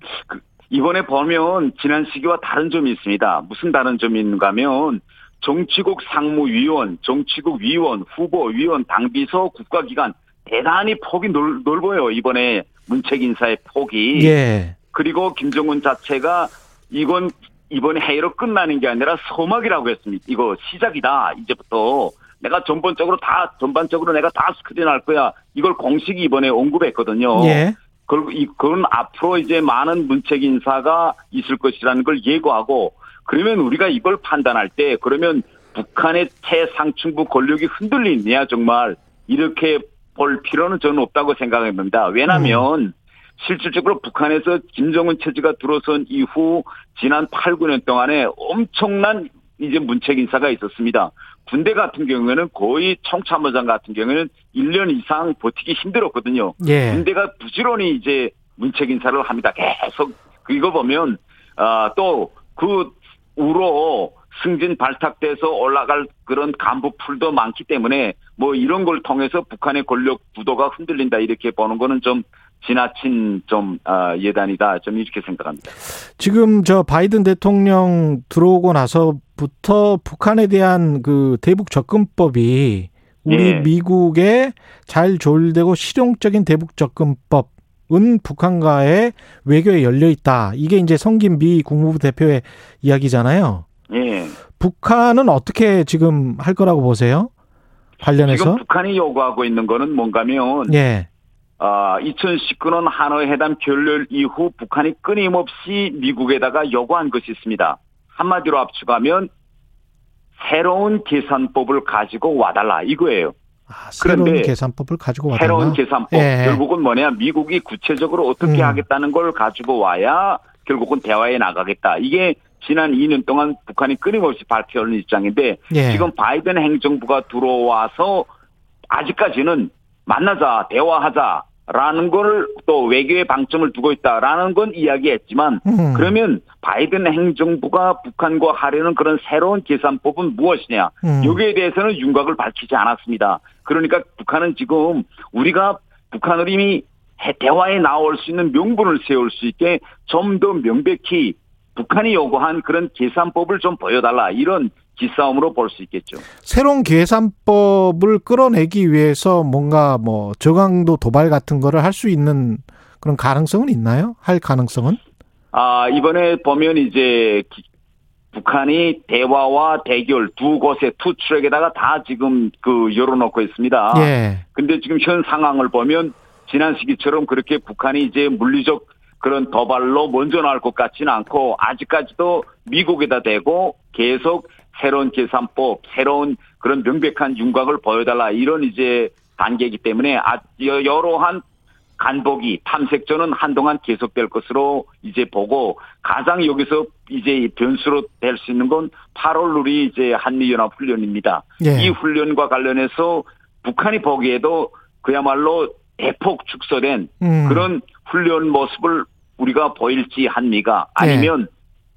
이번에 보면 지난 시기와 다른 점이 있습니다. 무슨 다른 있는가 하면 정치국 상무위원, 정치국 위원, 후보 위원, 당비서 국가기관 대단히 폭이 넓, 넓어요. 이번에 문책 인사의 폭이. 예, 그리고 김정은 자체가 이건 이번 회의로 끝나는 게 아니라 서막이라고 했습니다. 이거 시작이다. 이제부터 내가 전반적으로 다 전반적으로 내가 다 스크린할 거야. 이걸 공식이 이번에 언급했거든요. 예. 그리고 이 그건 앞으로 이제 많은 문책 인사가 있을 것이라는 걸 예고하고 그러면 우리가 이걸 판단할 때 그러면 북한의 최상층부 권력이 흔들리느냐 정말 이렇게 볼 필요는 저는 없다고 생각합니다. 왜냐하면 실질적으로 북한에서 김정은 체제가 들어선 이후 지난 8, 9년 동안에 엄청난 이제 문책 인사가 있었습니다. 군대 같은 경우에는 거의 청참모장 같은 경우에는 1년 이상 버티기 힘들었거든요. 예. 군대가 부지런히 이제 문책 인사를 합니다. 계속 이거 보면 아, 또그 우로 승진 발탁돼서 올라갈 그런 간부 풀도 많기 때문에 뭐 이런 걸 통해서 북한의 권력 구도가 흔들린다 이렇게 보는 거는 좀 지나친 좀 아, 예단이다 좀 이렇게 생각합니다. 지금 저 바이든 대통령 들어오고 나서부터 북한에 대한 그 대북 접근법이 우리 예. 미국에 잘 조율되고 실용적인 대북 접근법은 북한과의 외교에 열려 있다. 이게 이제 성김 미 국무부 대표의 이야기잖아요. 예. 북한은 어떻게 지금 할 거라고 보세요? 관련해서? 지금 북한이 요구하고 있는 거는 뭔가면 예. 아, 2019년 하노이 회담 결렬 이후 북한이 끊임없이 미국에다가 요구한 것이 있습니다. 한마디로 압축하면 새로운 계산법을 가지고 와달라 이거예요. 아, 새로운 그런데 계산법을 가지고 와달라. 새로운 계산법 예. 결국은 뭐냐 미국이 구체적으로 어떻게 음. 하겠다는 걸 가지고 와야 결국은 대화에 나가겠다. 이게 지난 2년 동안 북한이 끊임없이 발표하는 입장인데 예. 지금 바이든 행정부가 들어와서 아직까지는 만나자 대화하자 라는 걸또 외교의 방점을 두고 있다라는 건 이야기했지만 음. 그러면 바이든 행정부가 북한과 하려는 그런 새로운 계산법은 무엇이냐 음. 여기에 대해서는 윤곽을 밝히지 않았습니다. 그러니까 북한은 지금 우리가 북한을 이미 해- 대화에 나올 수 있는 명분을 세울 수 있게 좀 더 명백히 북한이 요구한 그런 계산법을 좀 보여달라 이런 기싸움으로 볼 수 있겠죠. 새로운 계산법을 끌어내기 위해서 뭔가 뭐 저강도 도발 같은 거를 할 수 있는 그런 가능성은 있나요? 할 가능성은? 아 이번에 보면 이제 기- 북한이 대화와 대결 두 곳에 two track에다가 다 지금 그 열어놓고 있습니다. 예. 근데 지금 현 상황을 보면 지난 시기처럼 그렇게 북한이 이제 물리적 그런 도발로 먼저 나올 것 같지는 않고 아직까지도 미국에다 대고 계속 새로운 계산법, 새로운 그런 명백한 윤곽을 보여달라 이런 이제 단계이기 때문에 아, 여- 여러한 간보기 탐색전은 한동안 계속될 것으로 이제 보고 가장 여기서 이제 이 변수로 될 수 있는 건 8월 우리 이제 한미연합 훈련입니다. 예. 이 훈련과 관련해서 북한이 보기에도 그야말로 대폭 축소된 음. 그런 훈련 모습을 우리가 보일지 한미가 아니면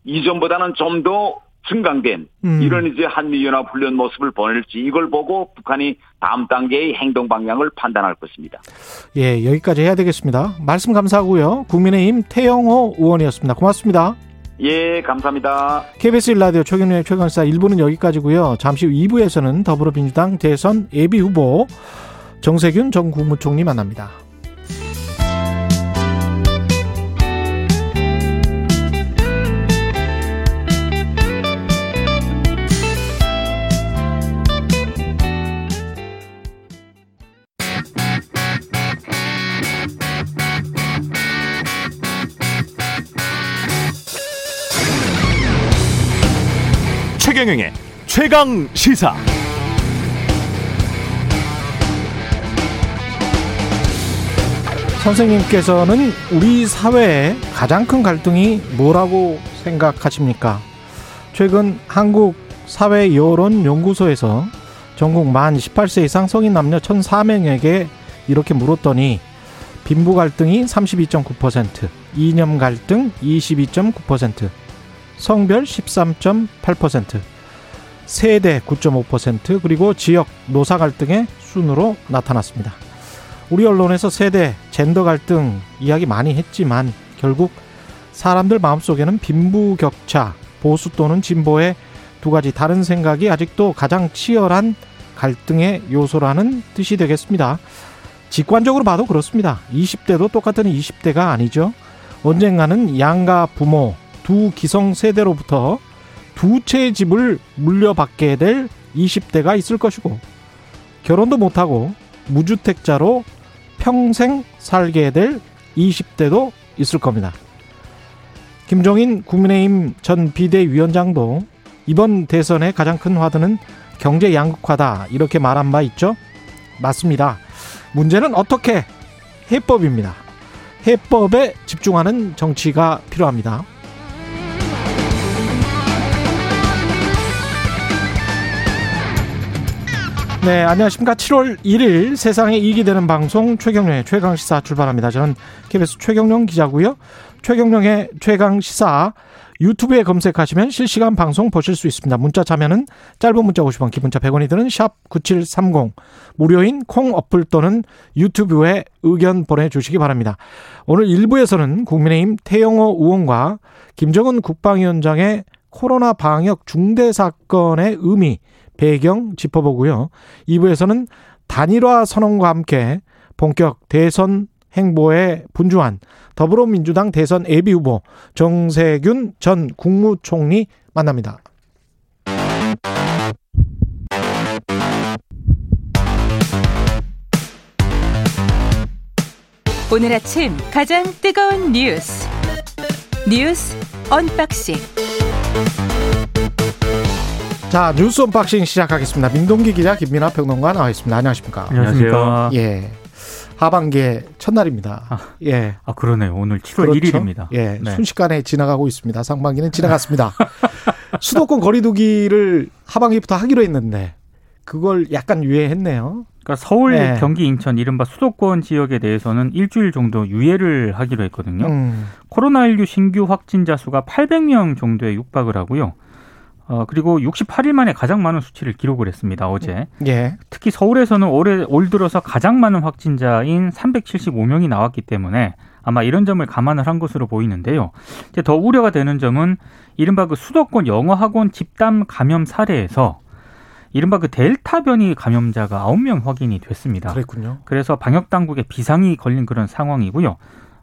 이전보다는 좀 더 증강된 음. 이런 이제 한미연합 훈련 모습을 보낼지 이걸 보고 북한이 다음 단계의 행동 방향을 판단할 것입니다. 예, 여기까지 해야 되겠습니다. 말씀 감사하고요. 국민의힘 태영호 의원이었습니다. 고맙습니다. 예, 감사합니다. KBS 1라디오 최경련의 최강사 1부는 여기까지고요. 잠시 후 2부에서는 더불어민주당 대선 예비 후보 정세균 전 국무총리 만납니다. 최경영의 최강 시사. 선생님께서는 우리 사회의 가장 큰 갈등이 뭐라고 생각하십니까? 최근 한국 사회 여론 연구소에서 전국 만 18세 이상 성인 남녀 1,004명에게 이렇게 물었더니 빈부 갈등이 32.9%, 이념 갈등 22.9%, 성별 13.8%, 세대 9.5% 그리고 지역 노사 갈등의 순으로 나타났습니다. 우리 언론에서 세대, 젠더 갈등 이야기 많이 했지만 결국 사람들 마음속에는 빈부 격차, 보수 또는 진보의 두 가지 다른 생각이 아직도 가장 치열한 갈등의 요소라는 뜻이 되겠습니다. 직관적으로 봐도 그렇습니다. 20대도 똑같은 20대가 아니죠. 언젠가는 양가 부모 두 기성 세대로부터 두 채의 집을 물려받게 될 20대가 있을 것이고 결혼도 못하고 무주택자로 평생 살게 될 20대도 있을 겁니다. 김종인 국민의힘 전 비대위원장도 이번 대선의 가장 큰 화두는 경제 양극화다 이렇게 말한 바 있죠. 맞습니다. 문제는 어떻게 해법입니다. 해법에 집중하는 정치가 필요합니다. 네, 안녕하십니까. 7월 1일 세상에 이익이 되는 방송 최경령의 최강시사 출발합니다. 저는 KBS 최경령 기자고요. 최경령의 최강시사 유튜브에 검색하시면 실시간 방송 보실 수 있습니다. 문자 참여는 짧은 문자 50원, 기본자 100원이 드는 샵 9730 무료인 콩 어플 또는 유튜브에 의견 보내주시기 바랍니다. 오늘 1부에서는 국민의힘 태영호 의원과 김정은 국방위원장의 코로나 방역 중대 사건의 의미 배경 짚어보고요. 2부에서는 단일화 선언과 함께 본격 대선 행보에 분주한 더불어민주당 대선 예비 후보 정세균 전 국무총리 만납니다. 오늘 아침 가장 뜨거운 뉴스 뉴스 unboxing 자 뉴스 unboxing 시작하겠습니다. 민동기 기자 김민하 평론가 나와 있습니다. 안녕하십니까? 안녕하십니까. 예. 하반기의 첫날입니다. 아, 예. 아 그러네요. 오늘 7월 그렇죠? 1일입니다. 예. 네. 순식간에 지나가고 있습니다. 상반기는 지나갔습니다. 수도권 거리두기를 하반기부터 하기로 했는데 그걸 약간 유예했네요. 그러니까 서울, 네. 경기, 인천 이른바 수도권 지역에 대해서는 일주일 정도 유예를 하기로 했거든요. 음. 코로나19 신규 확진자 수가 800명 정도에 육박을 하고요. 어, 그리고 68일 만에 가장 많은 수치를 기록을 했습니다. 어제. 예. 특히 서울에서는 올해 올 들어서 가장 많은 확진자인 375명이 나왔기 때문에 아마 이런 점을 감안을 한 것으로 보이는데요. 이제 더 우려가 되는 점은 이른바 그 수도권 영어 학원 집단 감염 사례에서 이른바 그 델타 변이 감염자가 9명 확인이 됐습니다. 그랬군요. 그래서 방역 당국에 비상이 걸린 그런 상황이고요.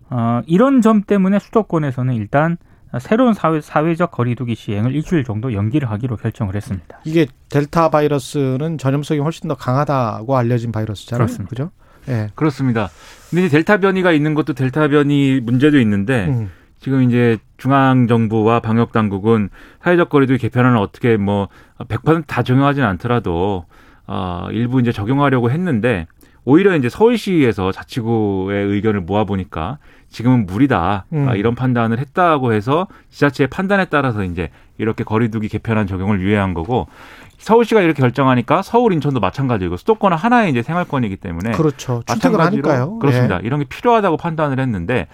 어, 이런 점 때문에 수도권에서는 일단 새로운 사회, 사회적 거리두기 시행을 일주일 정도 연기를 하기로 결정을 했습니다. 이게 델타 바이러스는 전염성이 훨씬 더 강하다고 알려진 바이러스잖아요. 그렇습니다. 그죠? 예. 그렇습니다. 근데 이제 델타 변이가 있는 것도 델타 변이 문제도 있는데 음. 지금 이제 중앙 정부와 방역 당국은 사회적 거리두기 개편안을 어떻게 뭐 100%다 적용하지는 않더라도 어 일부 이제 적용하려고 했는데 오히려 이제 서울시에서 자치구의 의견을 모아 보니까 지금은 무리다 음. 아, 이런 판단을 했다고 해서 지자체의 판단에 따라서 이제 이렇게 거리두기 개편안 적용을 유예한 거고 서울시가 이렇게 결정하니까 서울 인천도 마찬가지고 수도권은 하나의 이제 생활권이기 때문에 그렇죠. 마찬가지로 하니까요. 그렇습니다. 예. 이런 게 필요하다고 판단을 했는데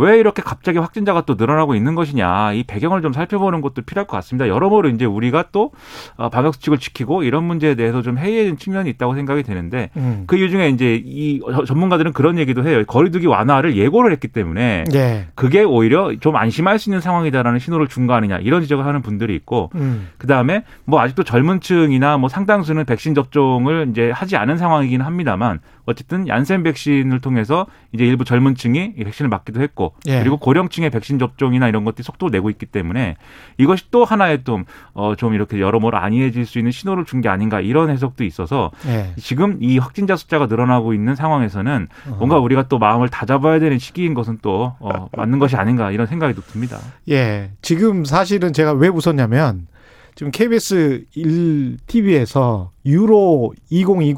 왜 이렇게 갑자기 확진자가 또 늘어나고 있는 것이냐 이 배경을 좀 살펴보는 것도 필요할 것 같습니다. 여러모로 이제 우리가 또 어, 방역 수칙을 지키고 이런 문제에 대해서 좀 해이해진 측면이 있다고 생각이 되는데 음. 그 이유 중에 이제 이 전문가들은 그런 얘기도 해요. 거리두기 완화를 예고를 했기 때문에 예. 그게 오히려 좀 안심할 수 있는 상황이다라는 신호를 준 거 아니냐 이런 지적을 하는 분들이 있고 음. 그 다음에 뭐 아직도 젊은 층이나 뭐 상당수는 백신 접종을 이제 하지 않은 상황이긴 합니다만 어쨌든 얀센 백신을 통해서 이제 일부 젊은 층이 이 백신을 맞기도 했고 예. 그리고 고령층의 백신 접종이나 이런 것들이 속도를 내고 있기 때문에 이것이 또 하나의 좀, 어, 좀 이렇게 여러모로 안이해질 수 있는 신호를 준 게 아닌가 이런 해석도 있어서 예. 지금 이 확진자 숫자가 늘어나고 있는 상황에서는 어. 뭔가 우리가 또 마음을 다잡아야 되는 시기인 것은 또 어, 맞는 것이 아닌가 이런 생각이 또 듭니다. 예. 지금 사실은 제가 왜 웃었냐면 지금 KBS 1 TV에서 유로 2020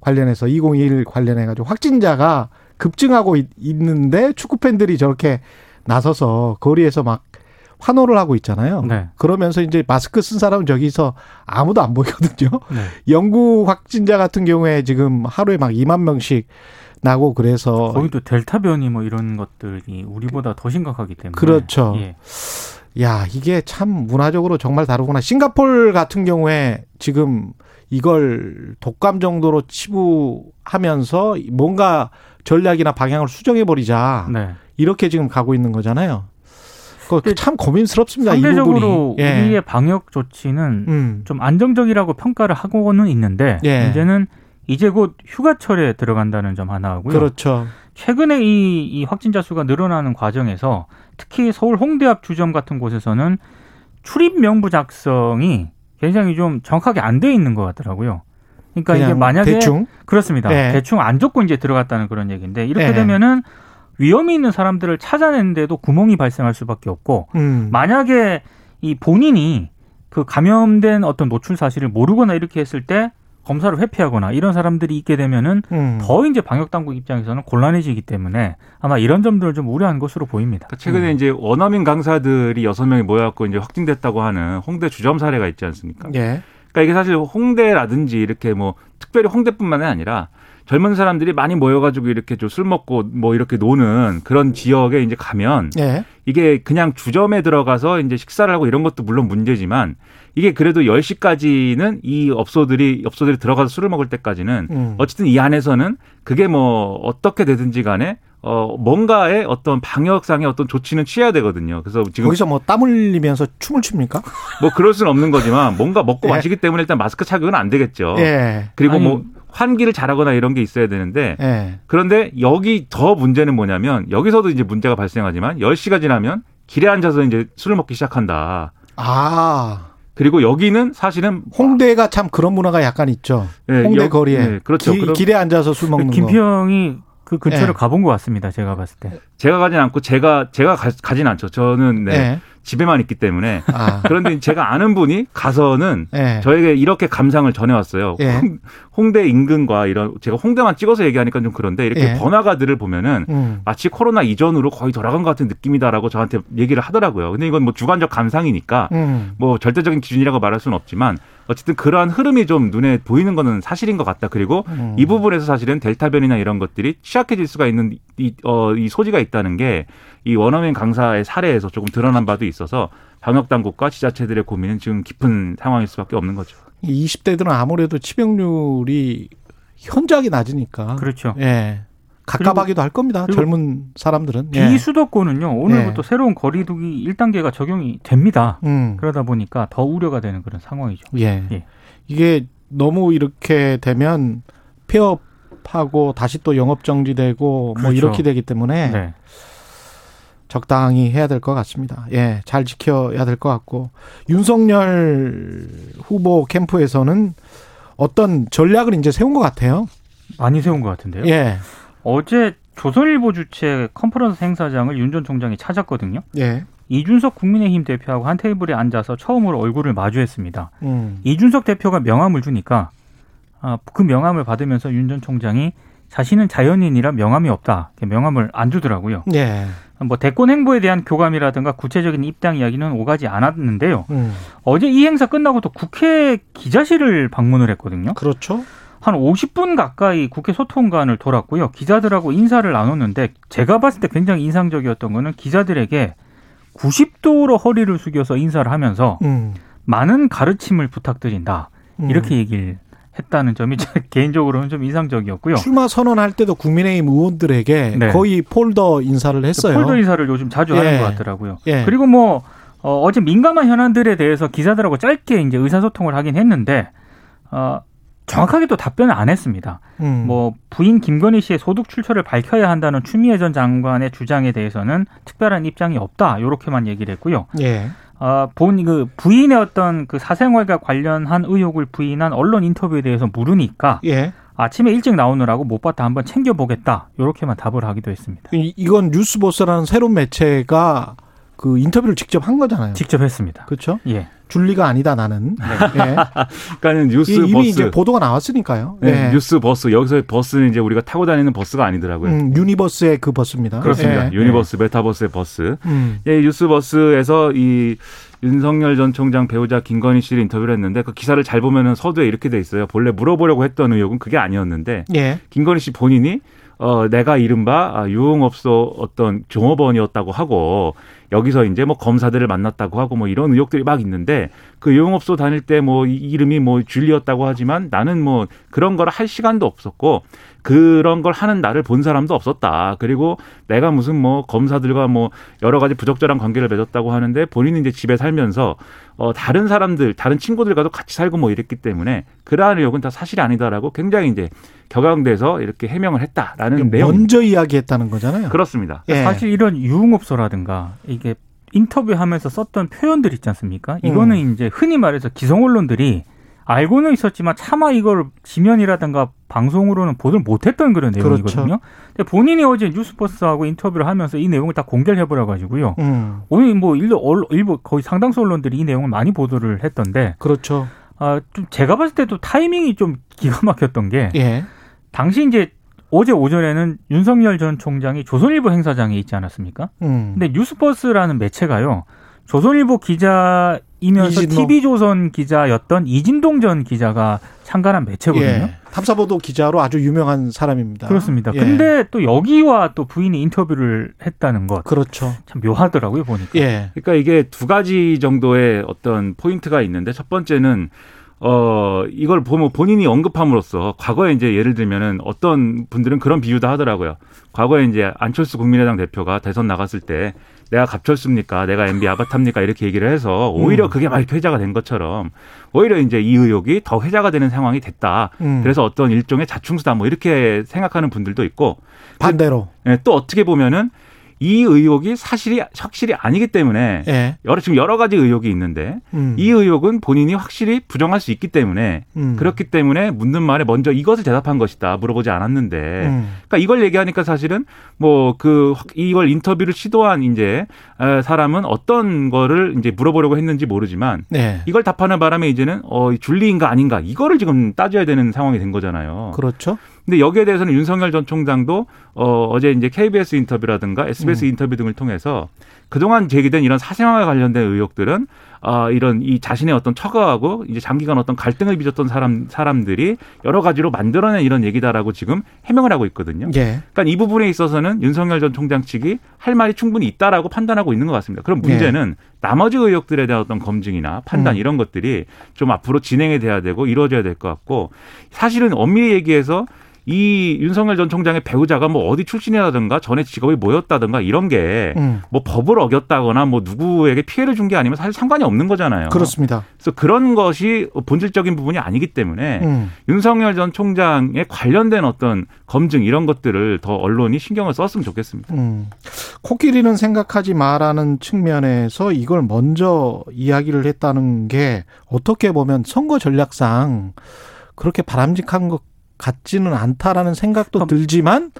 관련해서 2021 관련해 가지고 확진자가 급증하고 있, 있는데 축구 팬들이 저렇게 나서서 거리에서 막 환호를 하고 있잖아요. 네. 그러면서 이제 마스크 쓴 사람은 저기서 아무도 안 보이거든요. 네. 영국 확진자 같은 경우에 지금 하루에 막 2만 명씩 나고 그래서 거기도 델타 변이 뭐 이런 것들이 우리보다 더 심각하기 때문에 그렇죠. 예. 야, 이게 참 문화적으로 정말 다르구나. 싱가폴 같은 경우에 지금 이걸 독감 정도로 치부하면서 뭔가 전략이나 방향을 수정해 버리자. 네. 이렇게 지금 가고 있는 거잖아요. 그 근데 참 고민스럽습니다. 이 상대적으로. 예. 우리의 방역 조치는 음. 좀 안정적이라고 평가를 하고는 있는데 예. 문제는 이제 곧 휴가철에 들어간다는 점 하나 하고요. 그렇죠. 최근에 이, 이 확진자 수가 늘어나는 과정에서 특히 서울 홍대 앞 주점 같은 곳에서는 출입 명부 작성이 굉장히 좀 정확하게 안 돼 있는 것 같더라고요. 그러니까 이게 만약에 대충 그렇습니다. 예. 대충 안 적고 이제 들어갔다는 그런 얘기인데 이렇게 예. 되면은 위험이 있는 사람들을 찾아내는데도 구멍이 발생할 수밖에 없고 음. 만약에 이 본인이 그 감염된 어떤 노출 사실을 모르거나 이렇게 했을 때 검사를 회피하거나 이런 사람들이 있게 되면은 음. 더 이제 방역 당국 입장에서는 곤란해지기 때문에 아마 이런 점들을 좀 우려한 것으로 보입니다. 그러니까 최근에 이제 원어민 강사들이 여섯 명이 모여갖고 이제 확진됐다고 하는 홍대 주점 사례가 있지 않습니까? 예. 그러니까 이게 사실 홍대라든지 이렇게 뭐 특별히 홍대뿐만이 아니라 젊은 사람들이 많이 모여가지고 이렇게 좀 술 먹고 뭐 이렇게 노는 그런 지역에 이제 가면 예. 이게 그냥 주점에 들어가서 이제 식사를 하고 이런 것도 물론 문제지만 이게 그래도 10시까지는 이 업소들이 업소들이 들어가서 술을 먹을 때까지는 음. 어쨌든 이 안에서는 그게 뭐 어떻게 되든지 간에 어 뭔가의 어떤 방역상의 어떤 조치는 취해야 되거든요. 그래서 지금 거기서 뭐 땀 흘리면서 춤을 춥니까? 뭐 그럴 수는 없는 거지만 뭔가 먹고 예. 마시기 때문에 일단 마스크 착용은 안 되겠죠. 예. 그리고 아니, 뭐 환기를 잘하거나 이런 게 있어야 되는데 예. 그런데 여기 더 문제는 뭐냐면 여기서도 이제 문제가 발생하지만 10시가 지나면 길에 앉아서 이제 술을 먹기 시작한다. 아. 그리고 여기는 사실은 홍대가 참 그런 문화가 약간 있죠. 예, 홍대 여- 거리에 예, 그렇죠. 기- 길에 앉아서 술 먹는 거. 김평이 그 근처를 예. 가본 것 같습니다. 제가 봤을 때. 제가 가진 않고 제가 제가 가, 가진 않죠. 저는 네, 예. 집에만 있기 때문에 아. 그런데 제가 아는 분이 가서는 예. 저에게 이렇게 감상을 전해왔어요. 예. 홍, 홍대 인근과 이런 제가 홍대만 찍어서 얘기하니까 좀 그런데 이렇게 예. 번화가들을 보면은 음. 마치 코로나 이전으로 거의 돌아간 것 같은 느낌이다라고 저한테 얘기를 하더라고요. 근데 이건 뭐 주관적 감상이니까 음. 뭐 절대적인 기준이라고 말할 수는 없지만 어쨌든 그러한 흐름이 좀 눈에 보이는 거는 사실인 것 같다. 그리고 음. 이 부분에서 사실은 델타 변이나 이런 것들이 취약해질 수가 있는 이, 어, 이 소지가 있다는 게 이 원어민 강사의 사례에서 조금 드러난 바도 있어서 방역 당국과 지자체들의 고민은 지금 깊은 상황일 수밖에 없는 거죠. 이 20대들은 아무래도 치명률이 현저하게 낮으니까. 그렇죠. 예. 가깝하기도 할 겁니다. 젊은 사람들은. 예. 비수도권은요 오늘부터 새로운 거리두기 1단계가 적용이 됩니다. 음. 그러다 보니까 더 우려가 되는 그런 상황이죠. 예. 예. 이게 너무 이렇게 되면 폐업하고 다시 또 영업 정지되고 뭐 그렇죠. 이렇게 되기 때문에 네. 적당히 해야 될 것 같습니다. 예, 잘 지켜야 될 것 같고 윤석열 후보 캠프에서는 어떤 전략을 이제 세운 것 같아요. 많이 세운 것 같은데요. 예, 어제 조선일보 주최 컨퍼런스 행사장을 윤 전 총장이 찾았거든요. 예, 이준석 국민의힘 대표하고 한 테이블에 앉아서 처음으로 얼굴을 마주했습니다. 음, 이준석 대표가 명함을 주니까 아, 그 명함을 받으면서 윤 전 총장이 자신은 자연인이라 명함이 없다. 명함을 안 주더라고요. 예, 뭐 대권 행보에 대한 교감이라든가 구체적인 입당 이야기는 오가지 않았는데요. 음, 어제 이 행사 끝나고 또 국회 기자실을 방문을 했거든요. 그렇죠. 한 50분 가까이 국회 소통관을 돌았고요. 기자들하고 인사를 나눴는데 제가 봤을 때 굉장히 인상적이었던 거는 기자들에게 90도로 허리를 숙여서 인사를 하면서 음, 많은 가르침을 부탁드린다. 음. 이렇게 얘기를 했다는 점이 제 개인적으로는 좀 인상적이었고요. 출마 선언할 때도 국민의힘 의원들에게 네. 거의 폴더 인사를 했어요. 폴더 인사를 요즘 자주 예. 하는 것 같더라고요. 예. 그리고 뭐 어, 어제 민감한 현안들에 대해서 기자들하고 짧게 이제 의사소통을 하긴 했는데 어, 정확하게 또 답변을 안 했습니다. 음, 뭐 부인 김건희 씨의 소득 출처를 밝혀야 한다는 추미애 전 장관의 주장에 대해서는 특별한 입장이 없다. 이렇게만 얘기를 했고요. 예, 아, 본그 부인의 어떤 그 사생활과 관련한 의혹을 부인한 언론 인터뷰에 대해서 물으니까 예. 아침에 일찍 나오느라고 못 봤다 한번 챙겨보겠다. 이렇게만 답을 하기도 했습니다. 이- 이건 뉴스버스라는 새로운 매체가 그 인터뷰를 직접 한 거잖아요. 직접 했습니다. 그렇죠? 예. 줄리가 아니다 나는. 예. 그러니까는 뉴스 이- 이미 버스 이제 보도가 나왔으니까요. 네, 예. 뉴스 버스 여기서 버스는 이제 우리가 타고 다니는 버스가 아니더라고요. 음, universe의 그 verse입니다. 그렇습니다. 예. universe 메타버스의 verse. 음. 예, 뉴스 버스에서 이 윤석열 전 총장 배우자 김건희 씨를 인터뷰를 했는데 그 기사를 잘 보면은 서두에 이렇게 돼 있어요. 본래 물어보려고 했던 의혹은 그게 아니었는데 예. 김건희 씨 본인이 어 내가 이른바 아, 유흥업소 어떤 종업원이었다고 하고 여기서 이제 뭐 검사들을 만났다고 하고 뭐 이런 의혹들이 막 있는데 그 유흥업소 다닐 때 뭐 이름이 뭐 줄리였다고 하지만 나는 뭐 그런 걸 할 시간도 없었고 그런 걸 하는 나를 본 사람도 없었다. 그리고 내가 무슨 뭐 검사들과 뭐 여러 가지 부적절한 관계를 맺었다고 하는데 본인은 이제 집에 살면서 어 다른 사람들, 다른 친구들과도 같이 살고 뭐 이랬기 때문에 그러한 의혹은 다 사실이 아니다라고 굉장히 이제 격앙돼서 이렇게 해명을 했다라는 내용. 먼저 이야기했다는 거잖아요. 그렇습니다. 예. 사실 이런 유흥업소라든가 이게 인터뷰하면서 썼던 표현들 있지 않습니까? 이거는 음. 이제 흔히 말해서 기성 언론들이 알고는 있었지만 차마 이걸 지면이라든가 방송으로는 보도를 못했던 그런 내용이거든요. 그렇죠. 근데 본인이 어제 뉴스버스하고 인터뷰를 하면서 이 내용을 다 공개를 해버려 가지고요. 음, 오늘 뭐 일부, 언- 일부 거의 상당수 언론들이 이 내용을 많이 보도를 했던데 그렇죠. 아, 좀 제가 봤을 때도 타이밍이 좀 기가 막혔던 게 예. 당시 이제 어제 오전에는 윤석열 전 총장이 조선일보 행사장에 있지 않았습니까? 음. 근데 뉴스버스라는 매체가요. 조선일보 기자이면서 이진동. TV조선 기자였던 이진동 전 기자가 참가한 매체거든요. 예. 탐사보도 기자로 아주 유명한 사람입니다. 그렇습니다. 예. 근데 또 여기와 또 부인이 인터뷰를 했다는 것참 그렇죠. 묘하더라고요 보니까. 예. 그러니까 이게 두 가지 정도의 어떤 포인트가 있는데 첫 번째는 어 이걸 보면 본인이 언급함으로써 과거에 이제 예를 들면은 어떤 분들은 그런 비유도 하더라고요. 과거에 이제 안철수 국민의당 대표가 대선 나갔을 때 내가 갑철수입니까? 내가 MB 아바타입니까? 이렇게 얘기를 해서 오히려 음. 그게 막 회자가 된 것처럼 오히려 이제 이 의혹이 더 회자가 되는 상황이 됐다. 음. 그래서 어떤 일종의 자충수다 뭐 이렇게 생각하는 분들도 있고 반대로. 예, 또 어떻게 보면은 이 의혹이 사실이 확실히 아니기 때문에 예. 여러 지금 여러 가지 의혹이 있는데 음. 이 의혹은 본인이 확실히 부정할 수 있기 때문에 음. 그렇기 때문에 묻는 말에 먼저 이것을 대답한 것이다 물어보지 않았는데 음. 그러니까 이걸 얘기하니까 사실은 뭐 그 이걸 인터뷰를 시도한 이제 에, 사람은 어떤 거를 이제 물어보려고 했는지 모르지만 네. 이걸 답하는 바람에 이제는 어 줄리인가 아닌가 이거를 지금 따져야 되는 상황이 된 거잖아요. 그렇죠. 근데 여기에 대해서는 윤석열 전 총장도 어 어제 이제 KBS 인터뷰라든가 SBS 음. 인터뷰 등을 통해서 그동안 제기된 이런 사생활과 관련된 의혹들은 아 이런 이 자신의 어떤 처가하고 이제 장기간 어떤 갈등을 빚었던 사람 사람들이 여러 가지로 만들어낸 이런 얘기다라고 지금 해명을 하고 있거든요. 예. 그러니까 이 부분에 있어서는 윤석열 전 총장 측이 할 말이 충분히 있다라고 판단하고 있는 것 같습니다. 그럼 문제는 나머지 의혹들에 대한 어떤 검증이나 판단 음. 이런 것들이 좀 앞으로 진행이 돼야 되고 이루어져야 될 것 같고 사실은 엄밀히 얘기해서 이 윤석열 전 총장의 배우자가 뭐 어디 출신이라든가 전에 직업이 뭐였다든가 이런 게뭐 음. 법을 어겼다거나 뭐 누구에게 피해를 준 게 아니면 사실 상관이 없는 거잖아요. 그렇습니다. 그래서 그런 것이 본질적인 부분이 아니기 때문에 음. 윤석열 전 총장에 관련된 어떤 검증 이런 것들을 더 언론이 신경을 썼으면 좋겠습니다. 음. 코끼리는 생각하지 마라는 측면에서 이걸 먼저 이야기를 했다는 게 어떻게 보면 선거 전략상 그렇게 바람직한 것 같지는 않다라는 생각도 그럼- 들지만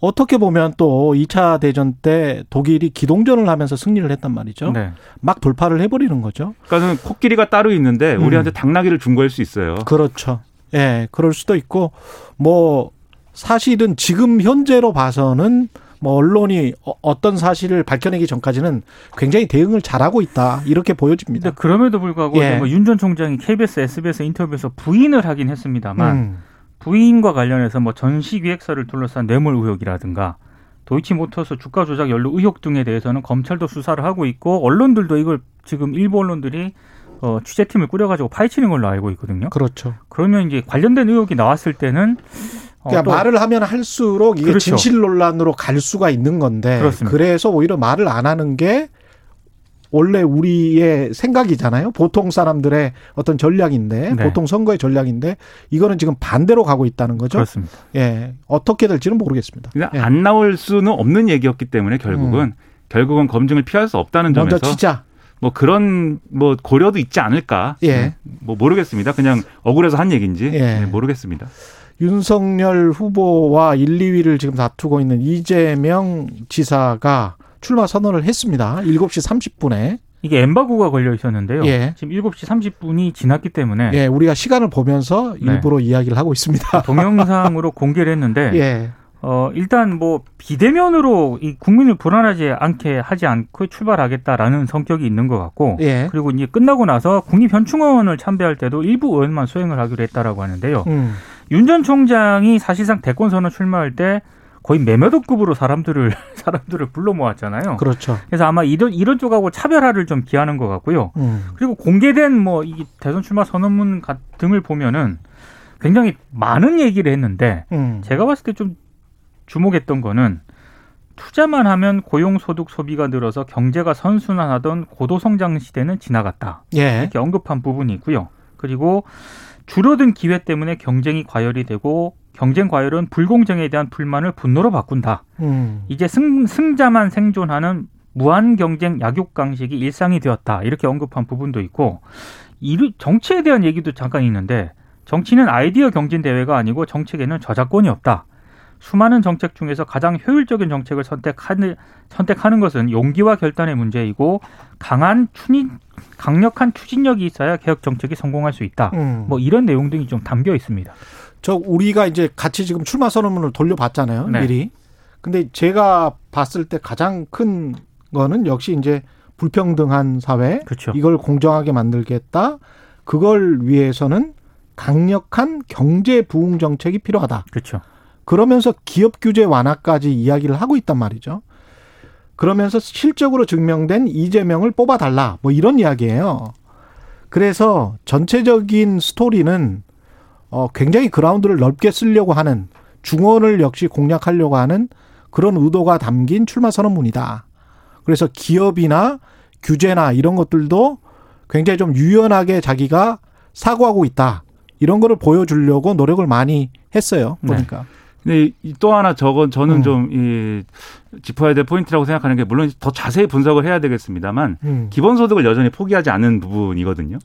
어떻게 보면 또 2차 대전 때 독일이 기동전을 하면서 승리를 했단 말이죠. 네. 막 돌파를 해버리는 거죠. 그러니까는 코끼리가 따로 있는데 음. 우리한테 당나귀를 준 거일 수 있어요. 그렇죠. 예, 그럴 수도 있고 뭐 사실은 지금 현재로 봐서는 뭐 언론이 어- 어떤 사실을 밝혀내기 전까지는 굉장히 대응을 잘하고 있다 이렇게 보여집니다. 그럼에도 불구하고 뭐 예. 윤전 총장이 KBS, SBS 인터뷰에서 부인을 하긴 했습니다만 음, 부인과 관련해서 뭐 전시 기획사를 둘러싼 뇌물 의혹이라든가 도이치모터스 주가 조작 연루 의혹 등에 대해서는 검찰도 수사를 하고 있고 언론들도 이걸 지금 일부 언론들이 어, 취재팀을 꾸려가지고 파헤치는 걸로 알고 있거든요. 그렇죠. 그러면 이제 관련된 의혹이 나왔을 때는 어, 그러니까 또 말을 하면 할수록 이게 그렇죠. 진실 논란으로 갈 수가 있는 건데 그렇습니다. 그래서 오히려 말을 안 하는 게 원래 우리의 생각이잖아요. 보통 사람들의 어떤 전략인데 네. 보통 선거의 전략인데 이거는 지금 반대로 가고 있다는 거죠. 그렇습니다. 예. 어떻게 될지는 모르겠습니다. 그냥 예. 안 나올 수는 없는 얘기였기 때문에 결국은 결국은 검증을 피할 수 없다는 먼저 점에서 치자. 뭐 그런 뭐 고려도 있지 않을까. 예. 음, 뭐 모르겠습니다. 그냥 억울해서 한 얘기인지 예. 네, 모르겠습니다. 윤석열 후보와 1, 2위를 지금 다투고 있는 이재명 지사가 출마 선언을 했습니다. 7시 30분에. 이게 엠바고가 걸려 있었는데요. 예. 지금 7시 30분이 지났기 때문에 예, 우리가 시간을 보면서 네. 일부러 이야기를 하고 있습니다. 동영상으로 공개를 했는데 예. 어, 일단 뭐 비대면으로 이 국민을 불안하지 않게 하지 않고 출발하겠다라는 성격이 있는 것 같고 예. 그리고 이제 끝나고 나서 국립현충원을 참배할 때도 일부 의원만 수행을 하기로 했다라고 하는데요. 음. 윤전 총장이 사실상 대권 선언 출마할 때 거의 매매도급으로 사람들을 사람들을 불러 모았잖아요. 그렇죠. 그래서 아마 이런 이런 쪽하고 차별화를 좀 기하는 것 같고요. 음. 그리고 공개된 뭐 이 대선 출마 선언문 가- 등을 보면은 굉장히 많은 얘기를 했는데 음. 제가 봤을 때 좀 주목했던 거는 투자만 하면 고용 소득 소비가 늘어서 경제가 선순환하던 고도 성장 시대는 지나갔다. 예. 이렇게 언급한 부분이 있고요. 그리고 줄어든 기회 때문에 경쟁이 과열이 되고 경쟁 과열은 불공정에 대한 불만을 분노로 바꾼다. 음. 이제 승, 승자만 생존하는 무한 경쟁 약육 강식이 일상이 되었다. 이렇게 언급한 부분도 있고 이 정치에 대한 얘기도 잠깐 있는데 정치는 아이디어 경진 대회가 아니고 정책에는 저작권이 없다. 수많은 정책 중에서 가장 효율적인 정책을 선택하는 선택하는 것은 용기와 결단의 문제이고 강한 추진 강력한 추진력이 있어야 개혁 정책이 성공할 수 있다. 음. 뭐 이런 내용 등이 좀 담겨 있습니다. 저 우리가 이제 같이 지금 출마 선언문을 돌려봤잖아요. 네. 미리. 근데 제가 봤을 때 가장 큰 거는 역시 이제 불평등한 사회 그렇죠. 이걸 공정하게 만들겠다. 그걸 위해서는 강력한 경제 부흥 정책이 필요하다. 그렇죠. 그러면서 기업 규제 완화까지 이야기를 하고 있단 말이죠. 그러면서 실적으로 증명된 이재명을 뽑아달라. 뭐 이런 이야기예요. 그래서 전체적인 스토리는 어, 굉장히 그라운드를 넓게 쓰려고 하는 중원을 역시 공략하려고 하는 그런 의도가 담긴 출마 선언문이다. 그래서 기업이나 규제나 이런 것들도 굉장히 좀 유연하게 자기가 사고하고 있다. 이런 거를 보여주려고 노력을 많이 했어요. 네. 보니까. 근데 이- 또 하나 저건 저는 음. 좀 이 짚어야 될 포인트라고 생각하는 게 물론 더 자세히 분석을 해야 되겠습니다만 음. 기본소득을 여전히 포기하지 않는 부분이거든요.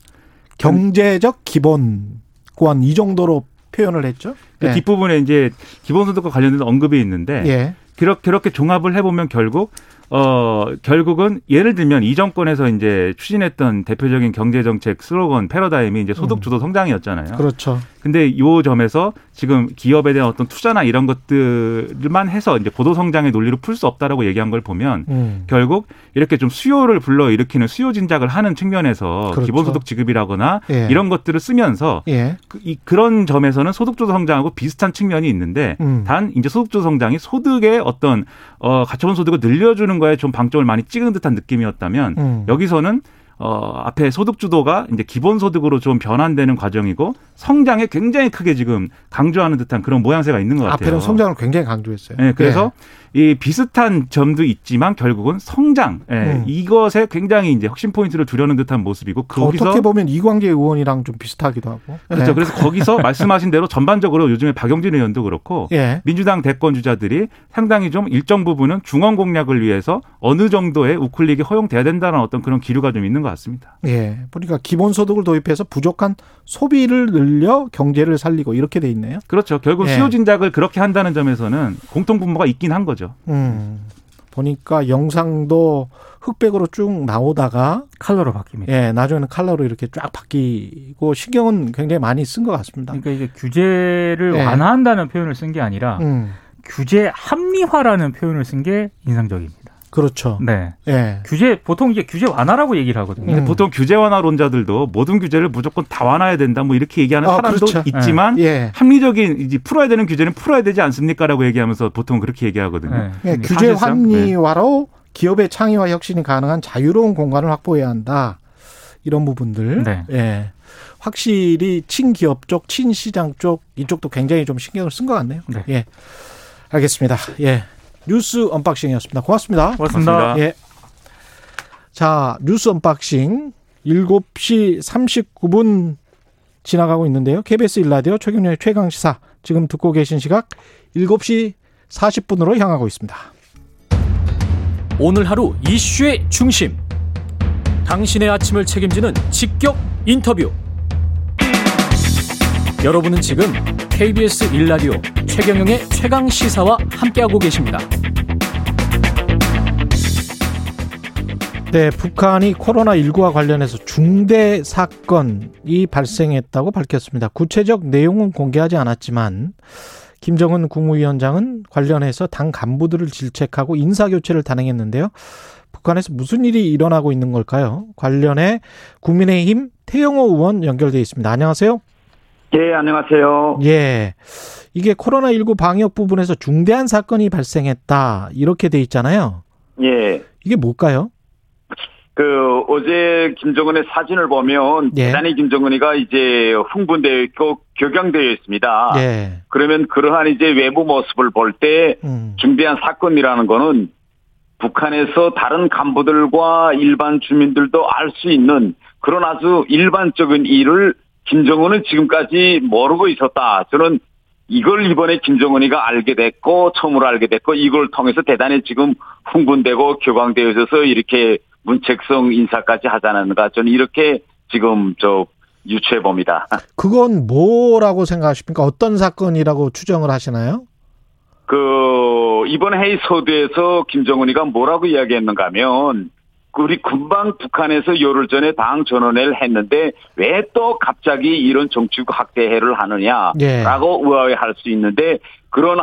경제적 기본권 이 정도로 표현을 했죠. 그 예. 뒷부분에 이제 기본소득과 관련된 언급이 있는데 예. 그렇게, 그렇게 종합을 해보면 결국 어 결국은 예를 들면 이 정권에서 이제 추진했던 대표적인 경제 정책 슬로건 패러다임이 이제 소득 주도 성장이었잖아요. 그렇죠. 근데 요 점에서 지금 기업에 대한 어떤 투자나 이런 것들만 해서 이제 고도 성장의 논리로 풀 수 없다라고 얘기한 걸 보면 음. 결국 이렇게 좀 수요를 불러 일으키는 수요 진작을 하는 측면에서 그렇죠. 기본소득 지급이라거나 예. 이런 것들을 쓰면서 예. 그, 이, 그런 점에서는 소득 주도 성장하고 비슷한 측면이 있는데 음. 단 이제 소득 주도 성장이 소득의 어떤 어 가처분 소득을 늘려주는 거에 좀 방점을 많이 찍은 듯한 느낌이었다면 음. 여기서는 어 앞에 소득 주도가 이제 기본 소득으로 좀 변환되는 과정이고 성장에 굉장히 크게 지금 강조하는 듯한 그런 모양새가 있는 것 같아요. 앞에는 성장을 굉장히 강조했어요. 네, 그래서 이 비슷한 점도 있지만 결국은 성장 예, 음. 이것에 굉장히 이제 핵심 포인트를 두려는 듯한 모습이고 예. 거기서 어떻게 보면 이광재 의원이랑 좀 비슷하기도 하고. 그렇죠. 예. 그래서 거기서 말씀하신 대로 전반적으로 요즘에 박영진 의원도 그렇고 예. 민주당 대권 주자들이 상당히 좀 일정 부분은 중원 공략을 위해서 어느 정도의 우클릭이 허용돼야 된다는 어떤 그런 기류가 좀 있는 것 같습니다. 예. 보니까 기본소득을 도입해서 부족한 소비를 늘려 경제를 살리고 이렇게 돼 있네요. 그렇죠. 결국 예. 수요 진작을 그렇게 한다는 점에서는 공통 분모가 있긴 한 거죠. 음. 보니까 영상도 흑백으로 쭉 나오다가 칼로로 바뀝니다. 예, 나중에는 칼라로 이렇게 쫙 바뀌고 신경은 굉장히 많이 쓴 것 같습니다. 그러니까 이게 규제를 네. 완화한다는 표현을 쓴 게 아니라 음. 규제 합리화라는 표현을 쓴 게 인상적입니다. 그렇죠. 네. 예. 규제 보통 이게 규제 완화라고 얘기를 하거든요. 음. 보통 규제 완화론자들도 모든 규제를 무조건 다 완화해야 된다 뭐 이렇게 얘기하는 아, 사람도 그렇죠. 있지만 예. 합리적인 이제 풀어야 되는 규제는 풀어야 되지 않습니까라고 얘기하면서 보통 그렇게 얘기하거든요. 네. 예, 규제 합리화로 기업의 창의와 혁신이 가능한 자유로운 공간을 확보해야 한다. 이런 부분들. 네. 예. 확실히 친기업 쪽, 친시장 쪽 이쪽도 굉장히 좀 신경을 쓴 것 같네요. 네. 예. 알겠습니다. 예. 뉴스 unboxing이었습니다. 고맙습니다. 고맙습니다. 고맙습니다. 예. 자, 뉴스 unboxing 7시 39분 지나가고 있는데요. KBS 일라디오 최경영의 최강 시사 지금 듣고 계신 시각 7시 40분으로 향하고 있습니다. 오늘 하루 이슈의 중심. 당신의 아침을 책임지는 직격 인터뷰. 여러분은 지금 KBS 일라디오 최경영의 최강 시사와 함께하고 계십니다. 네, 북한이 코로나19와 관련해서 중대 사건이 발생했다고 밝혔습니다. 구체적 내용은 공개하지 않았지만 김정은 국무위원장은 관련해서 당 간부들을 질책하고 인사교체를 단행했는데요. 북한에서 무슨 일이 일어나고 있는 걸까요? 관련해 국민의힘 태영호 의원 연결돼 있습니다. 안녕하세요. 예, 안녕하세요. 예. 이게 코로나19 방역 부분에서 중대한 사건이 발생했다. 이렇게 돼 있잖아요. 예. 이게 뭘까요? 그 어제 김정은의 사진을 보면 예. 대단히 김정은이가 이제 흥분되어 있고 격양되어 있습니다. 예. 그러면 그러한 이제 외부 모습을 볼때 음. 중대한 사건이라는 거는 북한에서 다른 간부들과 일반 주민들도 알 수 있는 그런 아주 일반적인 일을 김정은은 지금까지 모르고 있었다. 저는 이걸 이번에 김정은이가 알게 됐고 처음으로 알게 됐고 이걸 통해서 대단히 지금 흥분되고 있어서 이렇게 문책성 인사까지 하자는가 저는 이렇게 지금 저 유추해 봅니다. 그건 뭐라고 생각하십니까? 어떤 사건이라고 추정을 하시나요? 그 이번 회의 서두에서 김정은이가 뭐라고 이야기했는가 하면 우리 금방 북한에서 열흘 전에 당 전원회를 했는데 왜 또 갑자기 이런 정치국 학대회를 하느냐라고 예. 의아해할 수 있는데 그런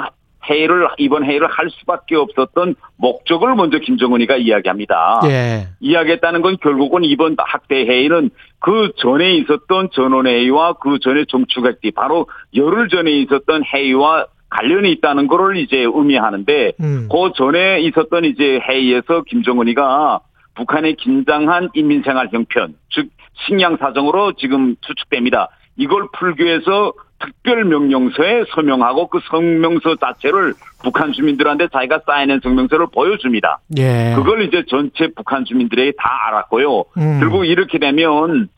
회의를 이번 회의를 할 수밖에 없었던 목적을 먼저 김정은이가 이야기합니다. 예. 이야기했다는 건 결국은 이번 학대 회의는 그 전에 있었던 전원회의와 그 전에 정축학대 바로 열흘 전에 있었던 회의와 관련이 있다는 거를 이제 의미하는데 음. 그 전에 있었던 이제 회의에서 김정은이가 북한의 긴장한 인민생활 형편, 즉 식량 사정으로 지금 추측됩니다. 이걸 풀기 위해서 특별 명령서에 서명하고 그 성명서 자체를 북한 주민들한테 자기가 사인한 성명서를 보여줍니다. 예. 그걸 이제 전체 북한 주민들에게 다 알았고요. 음. 결국 이렇게 되면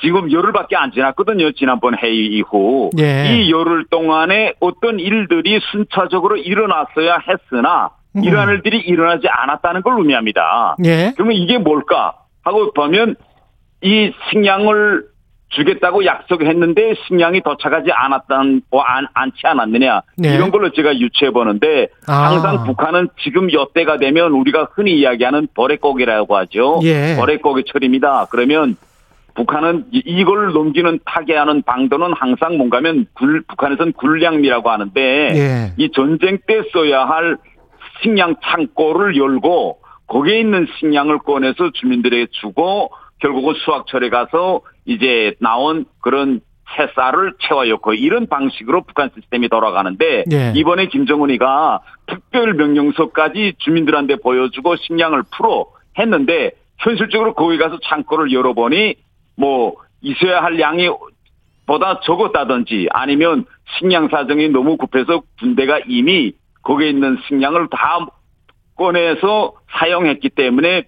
지금 열흘밖에 안 지났거든요. 지난번 회의 이후. 예. 이 열흘 동안에 어떤 일들이 순차적으로 일어났어야 했으나 음. 이러한 일들이 일어나지 않았다는 걸 의미합니다. 예. 그러면 이게 뭘까 하고 보면 이 식량을 주겠다고 약속했는데 식량이 도착하지 않았던 뭐 안, 않지 않았느냐 네. 이런 걸로 제가 유추해 보는데 아. 항상 북한은 지금 여때가 되면 우리가 흔히 이야기하는 버레고기라고 하죠. 예. 버레고기철입니다. 그러면 북한은 이- 이걸 넘기는 타개하는 방도는 항상 뭔가면 굴, 북한에서는 굴량미라고 하는데 예. 이 전쟁 때 써야 할 식량 창고를 열고 거기에 있는 식량을 꺼내서 주민들에게 주고 결국은 수확철에 가서 이제 나온 그런 새쌀을 채워였고 이런 방식으로 북한 시스템이 돌아가는데 예. 이번에 김정은이가 특별 명령서까지 주민들한테 보여주고 식량을 풀어 했는데 현실적으로 거기 가서 창고를 열어보니 뭐 있어야 할 양이 보다 적었다든지 아니면 식량 사정이 너무 급해서 군대가 이미 거기에 있는 식량을 다 꺼내서 사용했기 때문에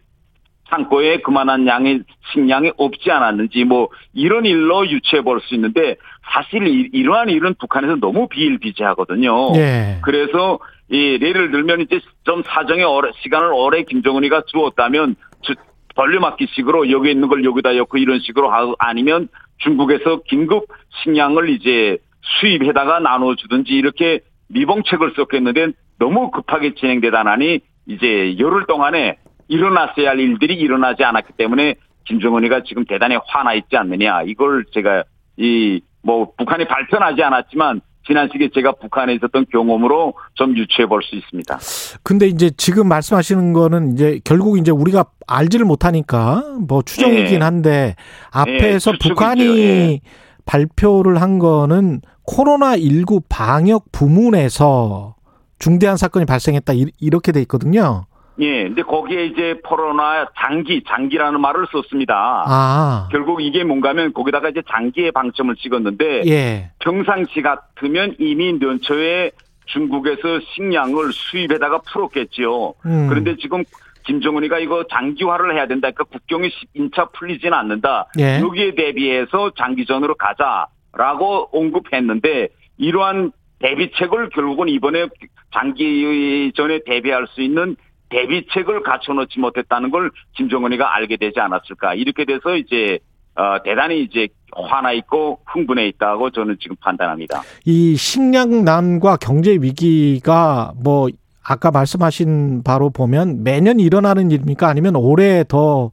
창고에 그만한 양의 식량이 없지 않았는지 뭐 이런 일로 유추해 볼 수 있는데 사실 이- 이러한 일은 북한에서 너무 비일비재하거든요. 예. 그래서 이 예를 들면 이제 좀 사정에 오래 시간을 오래 김정은이가 주었다면 주- 돌려막기식으로 여기 있는 걸 여기다 엮고 이런 식으로 하고 아니면 중국에서 긴급 식량을 이제 수입해다가 나눠주든지 이렇게 미봉책을 썼겠는데 너무 급하게 진행되다 나니 이제 열흘 동안에 일어났어야 할 일들이 일어나지 않았기 때문에 김정은이가 지금 대단히 화나 있지 않느냐 이걸 제가 이 뭐 북한이 발표하지 않았지만 지난 시기에 제가 북한에 있었던 경험으로 좀 유추해 볼 수 있습니다. 근데 이제 지금 말씀하시는 거는 이제 결국 이제 우리가 알지를 못하니까 뭐 추정이긴 예. 한데 앞에서 예. 북한이 예. 발표를 한 거는 코로나19 방역 부문에서 중대한 사건이 발생했다 이- 이렇게 돼 있거든요. 예, 근데 거기에 이제 코로나 장기, 장기라는 말을 썼습니다. 아. 결국 이게 뭔가면 거기다가 이제 장기의 방점을 찍었는데 예. 평상시 같으면 이미 연초에 중국에서 식량을 수입에다가 풀었겠지요. 음. 그런데 지금 김정은이가 이거 장기화를 해야 된다. 그러니까 국경이 1차 풀리지는 않는다. 예. 여기에 대비해서 장기전으로 가자 라고 언급했는데 이러한 대비책을 결국은 이번에 장기 전에 대비할 수 있는 대비책을 갖춰놓지 못했다는 걸 김정은이가 알게 되지 않았을까. 이렇게 돼서 이제 어, 대단히 이제 화나 있고 흥분해 있다고 저는 지금 판단합니다. 이 식량난과 경제 위기가 뭐 아까 말씀하신 바로 보면 매년 일어나는 일입니까? 아니면 올해 더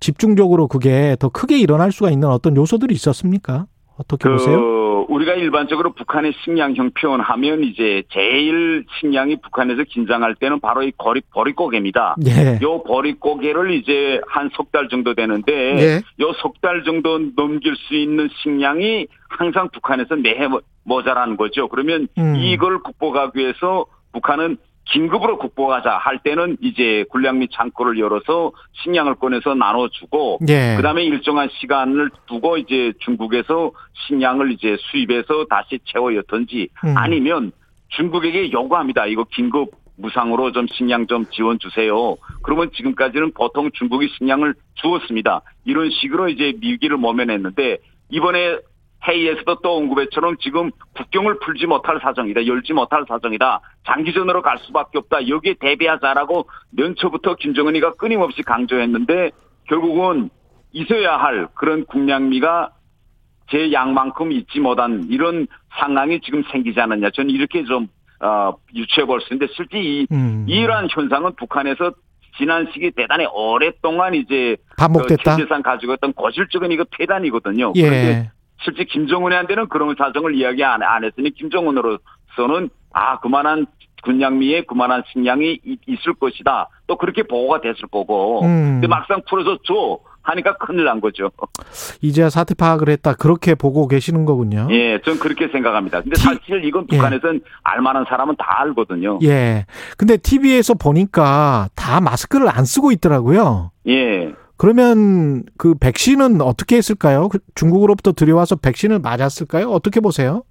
집중적으로 그게 더 크게 일어날 수가 있는 어떤 요소들이 있었습니까? 어떻게 보세요? 그 우리가 일반적으로 북한의 식량형 표현하면 이제 제일 식량이 북한에서 긴장할 때는 바로 이 거리, 버릿고개입니다. 예. 요 버릿고개를 이제 한 석 달 정도 되는데 예. 요석 달 정도 넘길 수 있는 식량이 항상 북한에서 매해 모- 모자라는 거죠. 그러면 음. 이걸 극복하기 위해서 북한은 긴급으로 극복하자 할 때는 이제 군량 및 창고를 열어서 식량을 꺼내서 나눠주고 예. 그다음에 일정한 시간을 두고 이제 중국에서 식량을 이제 수입해서 다시 채워였던지 음. 아니면 중국에게 요구합니다. 이거 긴급 무상으로 좀 식량 좀 지원 주세요. 그러면 지금까지는 보통 중국이 식량을 주었습니다. 이런 식으로 이제 위기를 모면했는데 이번에 회의에서도 또 언급했처럼 지금 국경을 풀지 못할 사정이다. 열지 못할 사정이다. 장기전으로 갈 수밖에 없다. 여기에 대비하자라고 연초부터 김정은이가 끊임없이 강조했는데 결국은 있어야 할 그런 국량미가 제 양만큼 있지 못한 이런 상황이 지금 생기지 않았냐. 저는 이렇게 좀 어, 유추해 볼 수 있는데 실제 이 음. 이러한 현상은 북한에서 지난 시기 대단히 오랫동안 이제 반복됐다. 그 가지고 있던 고질적인 이거 폐단이거든요. 그런데 예. 실제 김정은한테는 그런 사정을 이야기 안, 안 했으니 김정은으로서는 아 그만한 군량미에 그만한 식량이 이- 있을 것이다. 또 그렇게 보고가 됐을 거고. 음. 근데 막상 풀어서 줘 하니까 큰일 난 거죠. 이제야 사태 파악을 했다. 그렇게 보고 계시는 거군요. 예, 전 그렇게 생각합니다. 근데 티- 사실 이건 북한에서는 알만한 사람은 다 알거든요. 예. 근데 TV에서 보니까 다 마스크를 안 쓰고 있더라고요. 예. 그러면 그 백신은 어떻게 했을까요? 그 중국으로부터 들여와서 백신을 맞았을까요? 어떻게 보세요?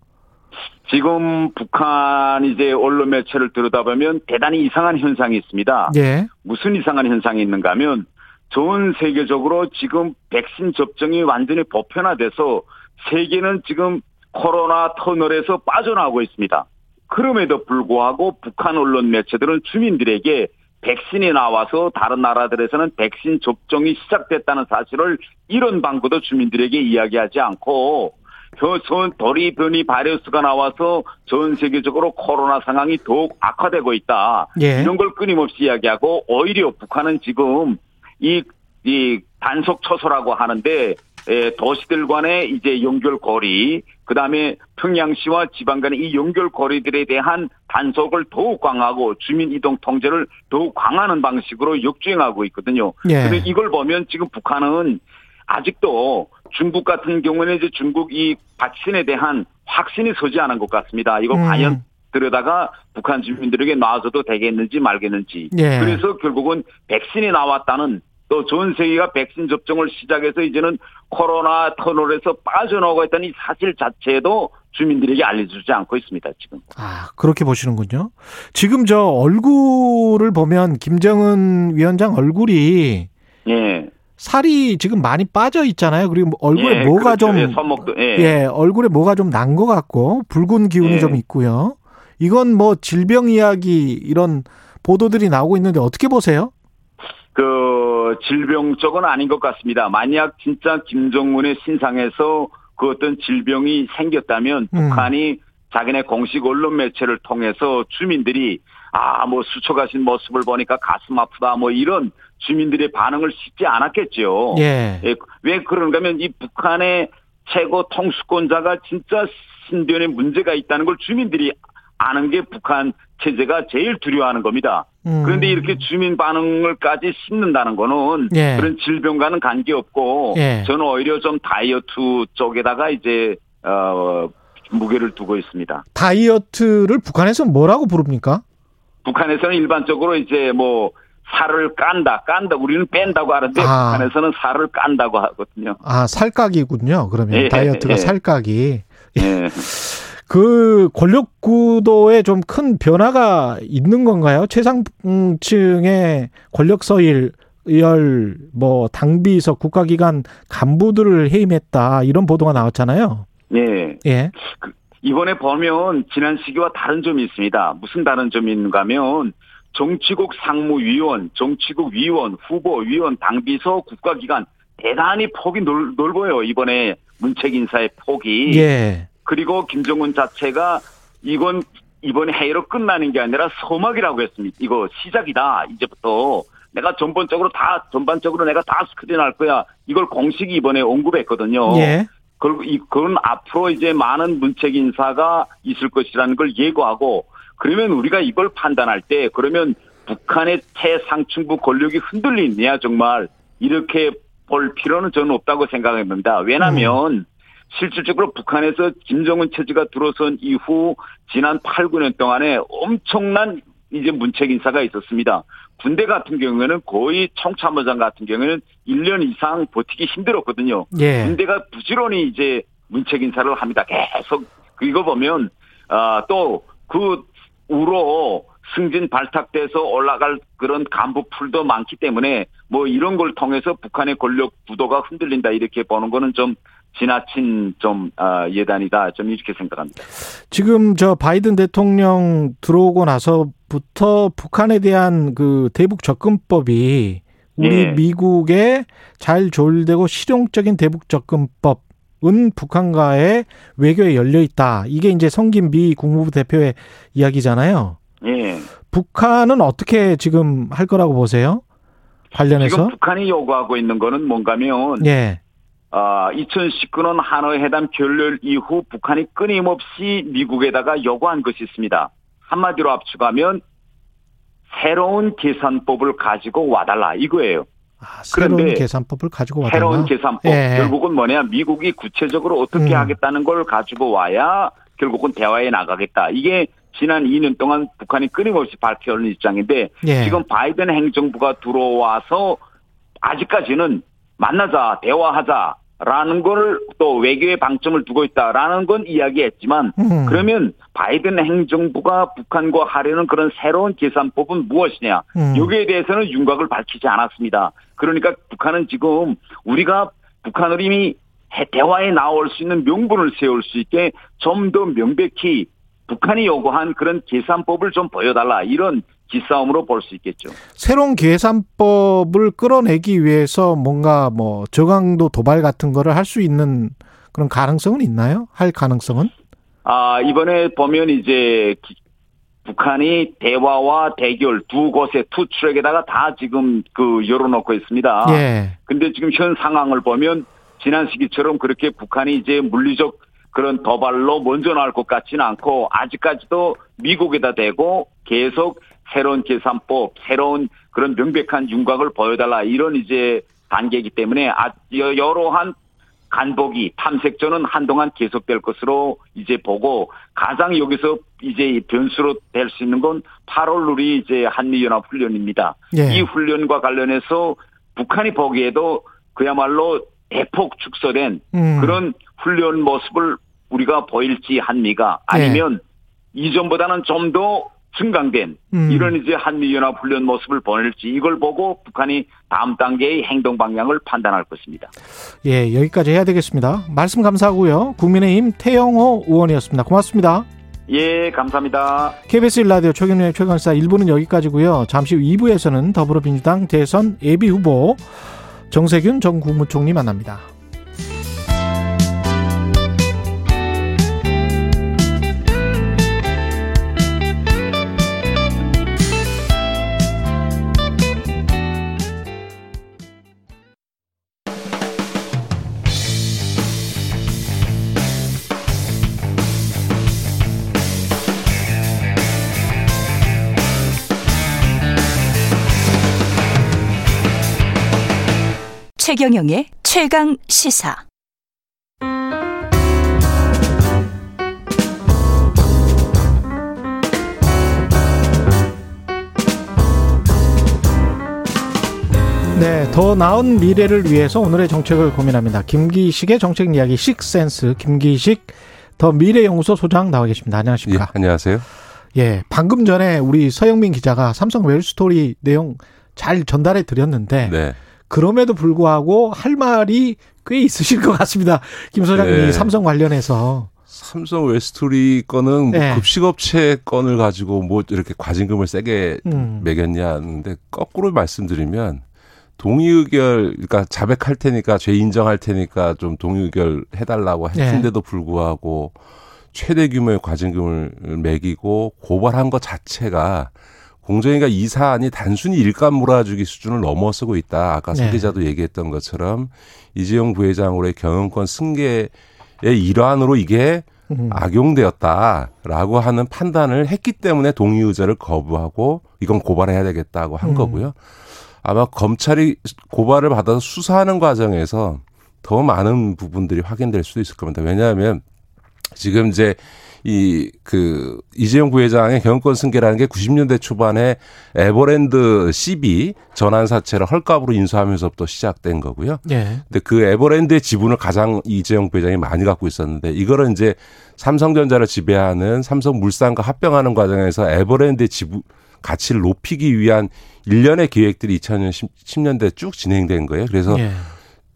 지금 북한 이제 언론 매체를 들여다보면 대단히 이상한 현상이 있습니다. 예. 무슨 이상한 현상이 있는가 하면 전 세계적으로 지금 백신 접종이 완전히 보편화돼서 세계는 지금 코로나 터널에서 빠져나오고 있습니다. 그럼에도 불구하고 북한 언론 매체들은 주민들에게 백신이 나와서 다른 나라들에서는 백신 접종이 시작됐다는 사실을 이런 방법도 주민들에게 이야기하지 않고 전 도리변이 바이러스가 나와서 전 세계적으로 코로나 상황이 더욱 악화되고 있다. 예. 이런 걸 끊임없이 이야기하고 오히려 북한은 지금 이, 이 단속 처소라고 하는데 에, 도시들 간의 이제 연결고리, 그 다음에 평양시와 지방 간의 이 연결고리들에 대한 단속을 더욱 강화하고 주민 이동 통제를 더욱 강화하는 방식으로 역주행하고 있거든요. 예. 근데 이걸 보면 지금 북한은 아직도 중국 같은 경우는 이제 중국 이 백신에 대한 확신이 서지 않은 것 같습니다. 이거 음. 과연 들여다가 북한 주민들에게 놔줘도 되겠는지 말겠는지. 예. 그래서 결국은 백신이 나왔다는 또 전 세계가 백신 접종을 시작해서 이제는 코로나 터널에서 빠져나오고 있다는 이 사실 자체도 주민들에게 알려주지 않고 있습니다, 지금. 아, 그렇게 보시는군요. 지금 저 얼굴을 보면 김정은 위원장 얼굴이 예. 살이 지금 많이 빠져 있잖아요. 그리고 뭐 얼굴에 예, 뭐가 그렇죠. 좀 예, 손목도, 예. 예, 얼굴에 뭐가 좀 난 것 같고 붉은 기운이 예. 좀 있고요. 이건 뭐 질병 이야기 이런 보도들이 나오고 있는데 어떻게 보세요? 그 질병 쪽은 아닌 것 같습니다. 만약 진짜 김정은의 신상에서 그 어떤 질병이 생겼다면 음. 북한이 자기네 공식 언론 매체를 통해서 주민들이 아 뭐 수척하신 모습을 보니까 가슴 아프다 뭐 이런 주민들의 반응을 싣지 않았겠죠. 예. 예, 왜 그런가 하면 이 북한의 최고 통수권자가 진짜 신변에 문제가 있다는 걸 주민들이 아는 게 북한 체제가 제일 두려워하는 겁니다. 음. 그런데 이렇게 주민 반응을까지 씹는다는 거는 예. 그런 질병과는 관계없고 예. 저는 오히려 좀 다이어트 쪽에다가 이제 어 무게를 두고 있습니다. 다이어트를 북한에서 뭐라고 부릅니까? 북한에서는 일반적으로 이제 뭐 살을 깐다, 깐다. 우리는 뺀다고 하는데 아. 북한에서는 살을 깐다고 하거든요. 아, 살각이군요. 그러면 예, 다이어트가 예. 살각이. 예. 그 권력 구도에 좀 큰 변화가 있는 건가요? 최상층의 권력 서열 뭐 당비서 국가기관 간부들을 해임했다 이런 보도가 나왔잖아요. 예. 예. 이번에 보면 지난 시기와 다른 점이 있습니다. 무슨 다른 점이 있는가 하면 정치국 상무위원, 정치국 위원, 후보 위원, 당비서 국가기관 대단히 폭이 넓, 넓어요. 이번에 문책 인사의 폭이. 예. 그리고 김정은 자체가 이건 이번에 회의로 끝나는 게 아니라 서막이라고 했습니다. 이거 시작이다. 이제부터 내가 전반적으로 다 전반적으로 내가 다 스크린할 거야. 이걸 공식이 이번에 언급했거든요. 예. 그리고 이 그건 앞으로 이제 많은 문책 인사가 있을 것이라는 걸 예고하고 그러면 우리가 이걸 판단할 때 그러면 북한의 최상층부 권력이 흔들리느냐 정말 이렇게 볼 필요는 저는 없다고 생각합니다. 왜냐하면 실질적으로 북한에서 김정은 체제가 들어선 이후 지난 8, 9년 동안에 엄청난 이제 문책 인사가 있었습니다. 군대 같은 경우에는 거의 청참모장 같은 경우에는 1년 이상 버티기 힘들었거든요. 예. 군대가 부지런히 이제 문책 인사를 합니다. 계속 이거 보면 아, 또 그 우로 승진 발탁돼서 올라갈 그런 간부 풀도 많기 때문에 뭐 이런 걸 통해서 북한의 권력 구도가 흔들린다 이렇게 보는 거는 좀 지나친 좀 아, 예단이다 좀 이렇게 생각합니다. 지금 저 바이든 대통령 들어오고 나서부터 북한에 대한 그 대북 접근법이 우리 예. 미국에 잘 조율되고 실용적인 대북 접근법은 북한과의 외교에 열려 있다. 이게 이제 성김 미 국무부 대표의 이야기잖아요. 예. 북한은 어떻게 지금 할 거라고 보세요? 관련해서? 지금 북한이 요구하고 있는 거는 뭔가면 예. 아, 2019년 하노이 회담 결렬 이후 북한이 끊임없이 미국에다가 요구한 것이 있습니다. 한마디로 압축하면 새로운 계산법을 가지고 와달라 이거예요. 아, 새로운 그런데 계산법을 가지고 와달라. 새로운 계산법 예. 결국은 뭐냐 미국이 구체적으로 어떻게 음. 하겠다는 걸 가지고 와야 결국은 대화에 나가겠다. 이게 지난 2년 동안 북한이 끊임없이 밝혀온 입장인데 예. 지금 바이든 행정부가 들어와서 아직까지는 만나자 대화하자 라는 걸또 외교의 방점을 두고 있다라는 건 이야기했지만 음. 그러면 바이든 행정부가 북한과 하려는 그런 새로운 계산법은 무엇이냐 음. 여기에 대해서는 윤곽을 밝히지 않았습니다. 그러니까 북한은 지금 우리가 북한을 이미 해- 대화에 나올 수 있는 명분을 세울 수 있게 좀 더 명백히 북한이 요구한 그런 계산법을 좀 보여달라 이런 기싸움으로 볼 수 있겠죠. 새로운 계산법을 끌어내기 위해서 뭔가 뭐 저강도 도발 같은 거를 할 수 있는 그런 가능성은 있나요? 할 가능성은? 아 이번에 보면 이제 기- 북한이 대화와 대결 두 곳에 two track에다가 다 지금 그 열어놓고 있습니다. 예. 근데 지금 현 상황을 보면 지난 시기처럼 그렇게 북한이 이제 물리적 그런 도발로 먼저 나올 것 같지는 않고 아직까지도 미국에다 대고 계속 새로운 계산법, 새로운 그런 명백한 윤곽을 보여달라 이런 이제 단계이기 때문에 아, 여- 여러한 간보기 탐색전은 한동안 계속될 것으로 이제 보고 가장 여기서 이제 변수로 될 수 있는 건 8월 우리 이제 한미연합 훈련입니다. 예. 이 훈련과 관련해서 북한이 보기에도 그야말로 대폭 축소된 음. 그런 훈련 모습을 우리가 보일지 한미가 아니면 이전보다는 좀 더 증강된 음. 이런 이제 한미연합 훈련 모습을 보낼지 이걸 보고 북한이 다음 단계의 행동 방향을 판단할 것입니다. 예, 여기까지 해야 되겠습니다. 말씀 감사하고요. 국민의힘 태영호 의원이었습니다. 고맙습니다. 예, 감사합니다. KBS 1라디오 최경련의 최강사 1부는 여기까지고요. 잠시 후 2부에서는 더불어민주당 대선 예비 후보 정세균 전 국무총리 만납니다. 최경영의 최강 시사. 네, 더 나은 미래를 위해서 오늘의 정책을 고민합니다. 김기식의 정책 이야기 식센스 김기식 더 미래연구소 소장 나와 계십니다. 예, 안녕하십니까? 안녕하세요. 예, 방금 전에 우리 서영민 기자가 삼성 웰스토리 내용 잘 전달해 드렸는데 네. 그럼에도 불구하고 할 말이 꽤 있으실 것 같습니다. 김 소장님이 네. 삼성 관련해서 삼성 웰스토리 건은 뭐 네. 급식업체 건을 가지고 뭐 이렇게 과징금을 세게 음. 매겼냐 하는데 거꾸로 말씀드리면 동의 의결 그러니까 자백할 테니까 죄 인정할 테니까 좀 동의 의결 해달라고 네. 했는데도 불구하고 최대 규모의 과징금을 매기고 고발한 것 자체가 공정위가 이 사안이 단순히 일감 몰아주기 수준을 넘어서고 있다. 아까 네. 서 기자도 얘기했던 것처럼 이재용 부회장으로의 경영권 승계 일환으로 이게 음. 악용되었다라고 하는 판단을 했기 때문에 동의 의제를 거부하고 이건 고발해야 되겠다고 한 음. 거고요. 아마 검찰이 고발을 받아서 수사하는 과정에서 더 많은 부분들이 확인될 수도 있을 겁니다. 왜냐하면 지금 이제 이 그 이재용 부회장의 경영권 승계라는 게 90년대 초반에 에버랜드 CB 전환 사채를 헐값으로 인수하면서부터 시작된 거고요. 예. 근데 그 에버랜드의 지분을 가장 이재용 부회장이 많이 갖고 있었는데 이거를 이제 삼성전자를 지배하는 삼성물산과 합병하는 과정에서 에버랜드의 지분 가치를 높이기 위한 일련의 계획들이 2000년 10년대 쭉 진행된 거예요. 그래서 예.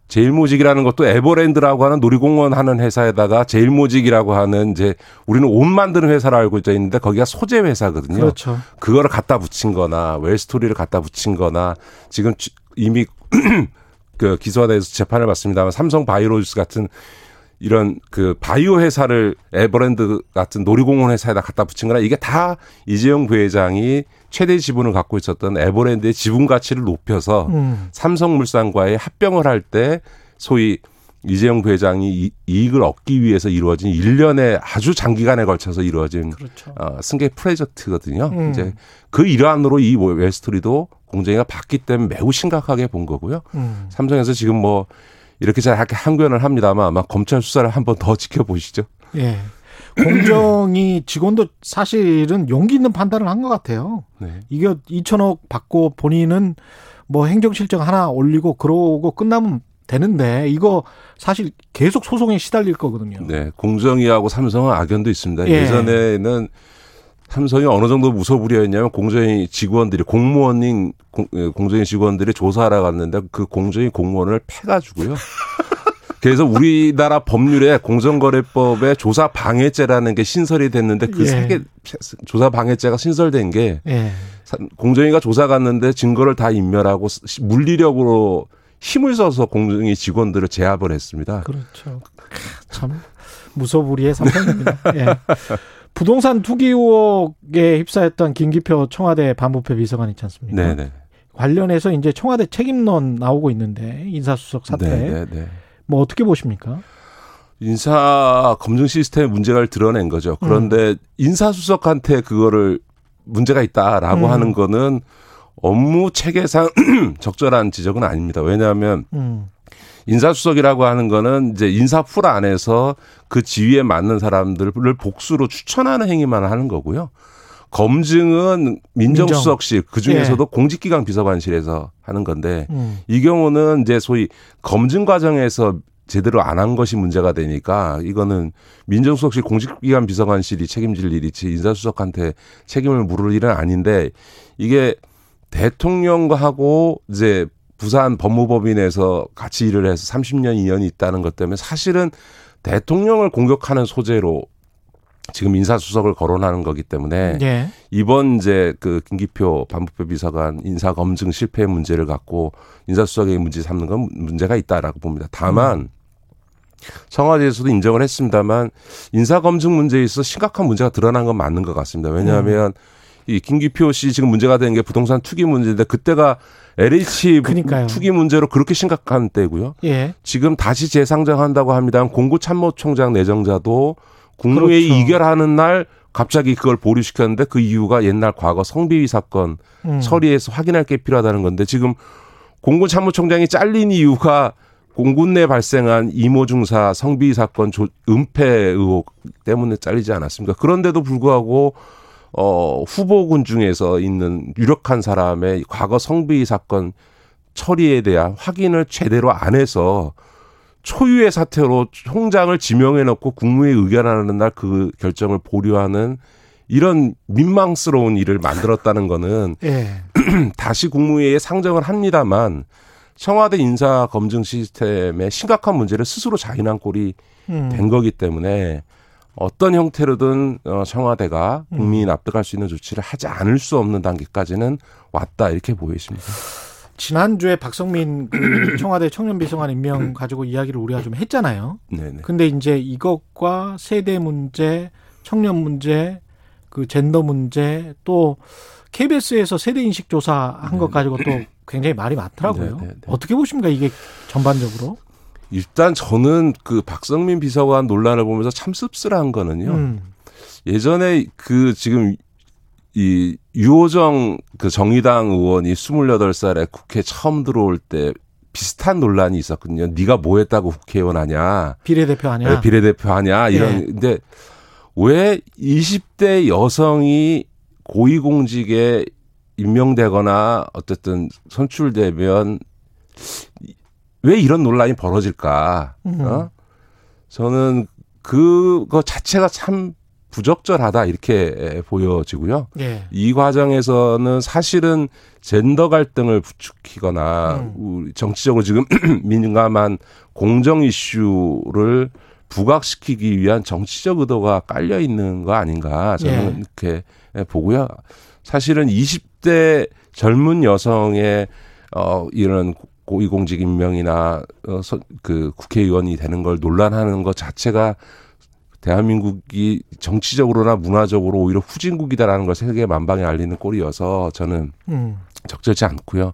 제일모직이라는 것도 에버랜드라고 하는 놀이공원 하는 회사에다가 제일모직이라고 하는 이제 우리는 옷 만드는 회사를 알고 있는데 거기가 소재 회사거든요. 그렇죠. 그거를 갖다 붙인 거나 웰스토리를 갖다 붙인 거나 지금 취- 이미 그 기소화돼서 재판을 받습니다만 삼성 바이오로즈 같은 이런 그 바이오 회사를 에버랜드 같은 놀이공원 회사에다 갖다 붙인 거나 이게 다 이재용 부회장이 최대 지분을 갖고 있었던 에버랜드의 지분 가치를 높여서 음. 삼성물산과의 합병을 할 때 소위 이재용 부회장이 이- 이익을 얻기 위해서 이루어진 일련의 아주 장기간에 걸쳐서 이루어진 그렇죠. 어, 승계 프로젝트거든요. 음. 이제 그 일환으로 이 웨스토리도 공정위가 받기 때문에 매우 심각하게 본 거고요. 음. 삼성에서 지금 뭐 이렇게 잘 이렇게 항변을 합니다만 아마 검찰 수사를 한 번 더 지켜보시죠. 예. 공정이 직원도 사실은 용기 있는 판단을 한 것 같아요. 네. 이게 2천억 받고 본인은 뭐 행정실정 하나 올리고 그러고 끝나면 되는데 이거 사실 계속 소송에 시달릴 거거든요. 네. 공정위하고 삼성은 악연도 있습니다. 예. 예. 전에는 삼성이 어느 정도 무소불위였냐면 공정위 직원들이 공무원인 공- 예, 공정위 직원들이 조사하러 갔는데 그 공정위 공무원을 패가지고요. 그래서 우리나라 법률에 공정거래법에 조사 방해죄라는 게 신설이 됐는데 그 예. 세개 조사 방해죄가 신설된 게 예. 사- 공정위가 조사 갔는데 증거를 다 인멸하고 시- 물리력으로 힘을 써서 공정위 직원들을 제압을 했습니다. 그렇죠. 참 무소불위의 삼성입니다. 예. 부동산 투기 의혹에 휩싸였던 김기표 청와대 반부패 비서관 있지 않습니까? 네네. 관련해서 이제 청와대 책임론 나오고 있는데 인사수석 사태 네네네. 뭐 어떻게 보십니까? 인사 검증 시스템의 문제를 드러낸 거죠. 그런데 인사수석한테 그거를 문제가 있다라고 음. 하는 거는 업무 체계상 적절한 지적은 아닙니다. 왜냐하면 음. 인사수석이라고 하는 거는 이제 인사풀 안에서 그 지위에 맞는 사람들을 복수로 추천하는 행위만 하는 거고요. 검증은 민정수석실 그 중에서도 공직기강 비서관실에서 하는 건데 음. 이 경우는 이제 소위 검증 과정에서 제대로 안 한 것이 문제가 되니까 이거는 민정수석실 공직기관 비서관실이 책임질 일이지 인사수석한테 책임을 물을 일은 아닌데 이게 대통령과 하고 이제 부산 법무법인에서 같이 일을 해서 30년 인연이 있다는 것 때문에 사실은 대통령을 공격하는 소재로 지금 인사수석을 거론하는 거기 때문에 예. 이번 이제 그 김기표 반부패 비서관 인사 검증 실패 문제를 갖고 인사수석의 문제 삼는 건 문제가 있다라고 봅니다. 다만 청와대에서도 인정을 했습니다만 인사 검증 문제에 있어 서 심각한 문제가 드러난 건 맞는 것 같습니다. 왜냐하면 이 김기표 씨 지금 문제가 된게 부동산 투기 문제인데 그때가 LH 그러니까요. 투기 문제로 그렇게 심각한 때고요. 예. 지금 다시 재상정한다고 합니다만 공구 참모총장 내정자도 국무회의 그렇죠. 이결하는 날 갑자기 그걸 보류시켰는데 그 이유가 옛날 과거 성비위 사건 음. 처리해서 확인할 게 필요하다는 건데 지금 공군 참모총장이 잘린 이유가 공군 내 발생한 이모 중사 성비위 사건 조- 은폐 의혹 때문에 잘리지 않았습니까? 그런데도 불구하고 어 후보군 중에서 있는 유력한 사람의 과거 성비위 사건 처리에 대한 확인을 제대로 안 해서 초유의 사태로 총장을 지명해 놓고 국무회의 의견하는 날 그 결정을 보류하는 이런 민망스러운 일을 만들었다는 거는 예. 다시 국무회의에 상정을 합니다만 청와대 인사 검증 시스템에 심각한 문제를 스스로 자인한 꼴이 음. 된 거기 때문에 어떤 형태로든 어, 청와대가 국민이 납득할 수 있는 조치를 하지 않을 수 없는 단계까지는 왔다 이렇게 보여집니다. 지난주에 박성민 그 청와대 청년비서관 임명 가지고 이야기를 우리가 좀 했잖아요. 네네. 근데 이제 이것과 세대 문제, 청년 문제, 그 젠더 문제 또 KBS에서 세대 인식 조사 한 것 가지고 또 굉장히 말이 많더라고요. 네, 네, 네. 어떻게 보십니까 이게 전반적으로? 일단 저는 그 박성민 비서관 논란을 보면서 참 씁쓸한 거는요. 음. 예전에 그 지금 이 유호정 그 정의당 의원이 28살에 국회 처음 들어올 때 비슷한 논란이 있었거든요. 네가 뭐 했다고 국회의원 하냐. 비례대표 아니야? 네, 비례대표 하냐. 이런 예. 근데 왜 20대 여성이 고위공직에 임명되거나 어쨌든 선출되면 왜 이런 논란이 벌어질까? 음. 어? 저는 그거 자체가 참 부적절하다 이렇게 보여지고요. 예. 이 과정에서는 사실은 젠더 갈등을 부추기거나 음. 정치적으로 지금 민감한 공정 이슈를 부각시키기 위한 정치적 의도가 깔려 있는 거 아닌가 저는 이렇게 보고요. 사실은 20대 젊은 여성의 어 이런 고위공직 임명이나 어, 서- 그 국회의원이 되는 걸 논란하는 것 자체가 대한민국이 정치적으로나 문화적으로 오히려 후진국이다라는 걸 세계 만방에 알리는 꼴이어서 저는 음. 적절치 않고요.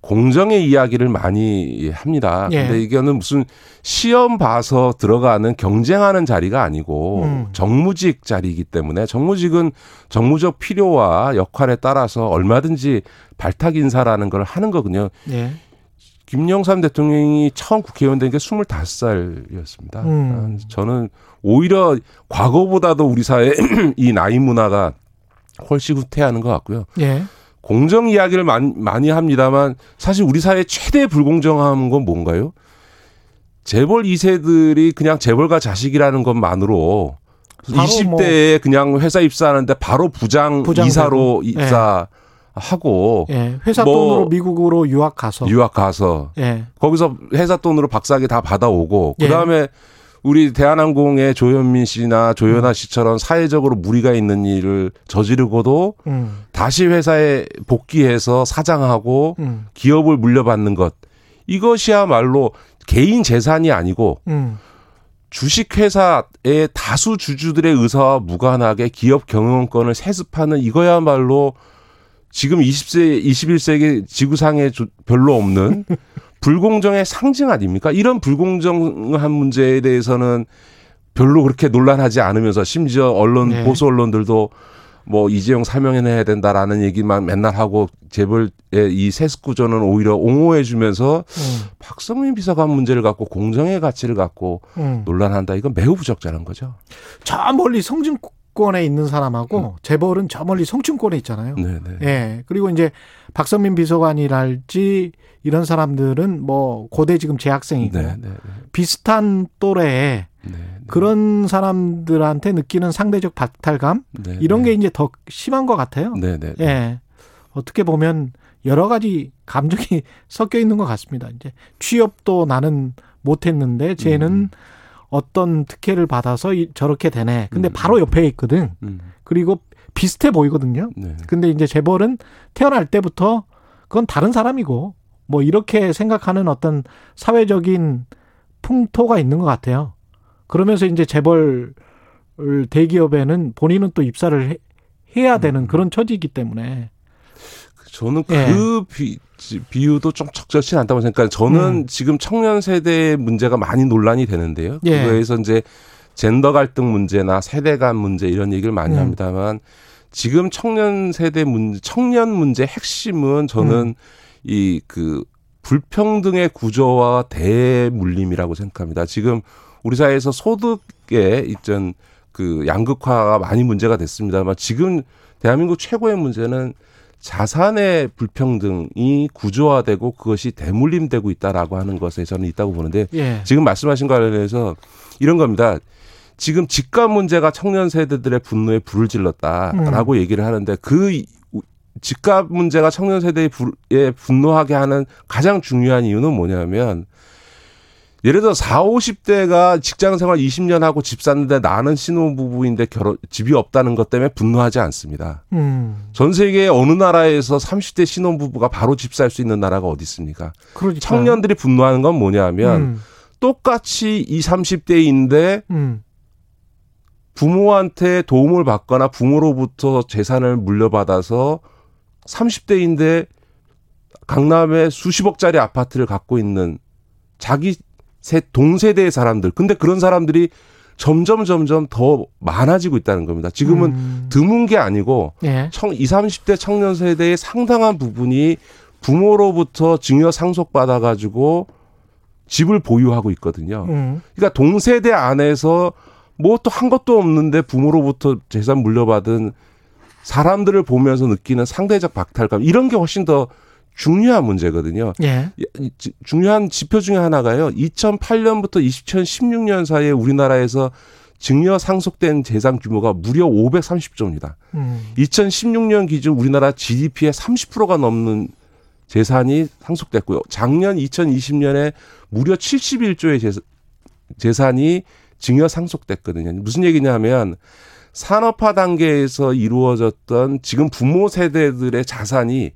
공정의 이야기를 많이 합니다. 예. 근데 이거는 무슨 시험 봐서 들어가는 경쟁하는 자리가 아니고 음. 정무직 자리이기 때문에 정무직은 정무적 필요와 역할에 따라서 얼마든지 발탁 인사라는 걸 하는 거거든요. 예. 김영삼 대통령이 처음 국회의원 된 게 25살이었습니다. 음. 저는 오히려 과거보다도 우리 사회 이 나이 문화가 훨씬 후퇴하는 것 같고요. 예. 공정 이야기를 많이, 많이 합니다만 사실 우리 사회 최대 불공정한 건 뭔가요? 재벌 2세들이 그냥 재벌가 자식이라는 것만으로 바로 20대에 그냥 회사 입사하는데 바로 부장, 부장 이사로 되고. 예. 입사 하고 예. 회사 뭐 돈으로 미국으로 유학 가서. 유학 가서 예. 거기서 회사 돈으로 박사학위 다 받아오고 예. 그다음에 우리 대한항공의 조현민 씨나 음. 조현아 씨처럼 사회적으로 무리가 있는 일을 저지르고도 음. 다시 다시 회사에 복귀해서 사장하고 음. 기업을 물려받는 것 이것이야말로 개인 재산이 아니고 음. 주식회사의 다수 주주들의 의사와 무관하게 기업 경영권을 세습하는 이거야말로 지금 20세, 21세기 지구상에 조- 별로 없는 불공정의 상징 아닙니까? 이런 불공정한 문제에 대해서는 별로 그렇게 논란하지 않으면서 심지어 언론, 네. 보수 언론들도 뭐 이재용 사명해내야 된다라는 얘기만 맨날 하고 재벌의 이 세습 구조는 오히려 옹호해 주면서 음. 박성민 비서관 문제를 갖고 공정의 가치를 갖고 음. 논란한다. 이건 매우 부적절한 거죠. 저 멀리 성 층권에 있는 사람하고 재벌은 저 멀리 성층권에 있잖아요. 음. 네네. 예. 그리고 이제 박선민 비서관이랄지 이런 사람들은 뭐 고대 지금 재학생이고 네, 네, 비슷한 또래의 네, 그런 사람들한테 느끼는 상대적 박탈감 네, 이런 네. 게 이제 더 심한 것 같아요. 네, 네. 네. 예. 어떻게 보면 여러 가지 감정이 섞여 있는 것 같습니다. 이제 취업도 나는 못했는데 쟤는 음. 어떤 특혜를 받아서 이- 저렇게 되네. 근데 음. 바로 옆에 있거든. 음, 그리고 비슷해 보이거든요. 네. 근데 이제 재벌은 태어날 때부터 그건 다른 사람이고 뭐 이렇게 생각하는 어떤 사회적인 풍토가 있는 것 같아요. 그러면서 이제 재벌 대기업에는 본인은 또 입사를 해, 해야 되는 그런 처지이기 때문에 저는 예. 그 비, 비유도 좀 적절치 않다고 생각해요. 저는 음. 지금 청년 세대의 문제가 많이 논란이 되는데요. 예. 그거에서 이제 젠더 갈등 문제나 세대 간 문제 이런 얘기를 많이 음. 합니다만 지금 청년 세대 문제, 청년 문제 핵심은 저는 음. 이그 불평등의 구조와 대물림이라고 생각합니다. 지금 우리 사회에서 소득의 있던 그 양극화가 많이 문제가 됐습니다만 지금 대한민국 최고의 문제는 자산의 불평등이 구조화되고 그것이 대물림되고 있다라고 하는 것에 저는 있다고 보는데 예. 지금 말씀하신 거 관련해서 이런 겁니다. 지금 집값 문제가 청년 세대들의 분노에 불을 질렀다라고 얘기를 하는데 그 이- 집값 문제가 청년 세대의 분노하게 하는 가장 중요한 이유는 뭐냐면 예를 들어 4, 50대가 직장 생활 20년 하고 집 샀는데 나는 신혼부부인데 결혼 집이 없다는 것 때문에 분노하지 않습니다. 음. 전 세계 어느 나라에서 30대 신혼부부가 바로 집 살 수 있는 나라가 어디 있습니까? 그러니까 청년들이 분노하는 건 뭐냐면 음. 똑같이 20, 30대인데 음. 부모한테 도움을 받거나 부모로부터 재산을 물려받아서 30대인데 강남에 수십억짜리 아파트를 갖고 있는 자기 세 동세대의 사람들. 근데 그런 사람들이 점점 점점 더 많아지고 있다는 겁니다. 지금은 음. 드문 게 아니고 예. 청, 20, 30대 청년 세대의 상당한 부분이 부모로부터 증여 상속 받아 가지고 집을 보유하고 있거든요. 음. 그러니까 동세대 안에서 뭐 또 한 것도 없는데 부모로부터 재산 물려받은 사람들을 보면서 느끼는 상대적 박탈감 이런 게 훨씬 더 중요한 문제거든요. 예. 중요한 지표 중에 하나가요. 2008년부터 2016년 사이에 우리나라에서 증여 상속된 재산 규모가 무려 530조입니다. 음. 2016년 기준 우리나라 GDP의 30%가 넘는 재산이 상속됐고요. 작년 2020년에 무려 71조의 재산이 증여 상속됐거든요. 무슨 얘기냐면 산업화 단계에서 이루어졌던 지금 부모 세대들의 자산이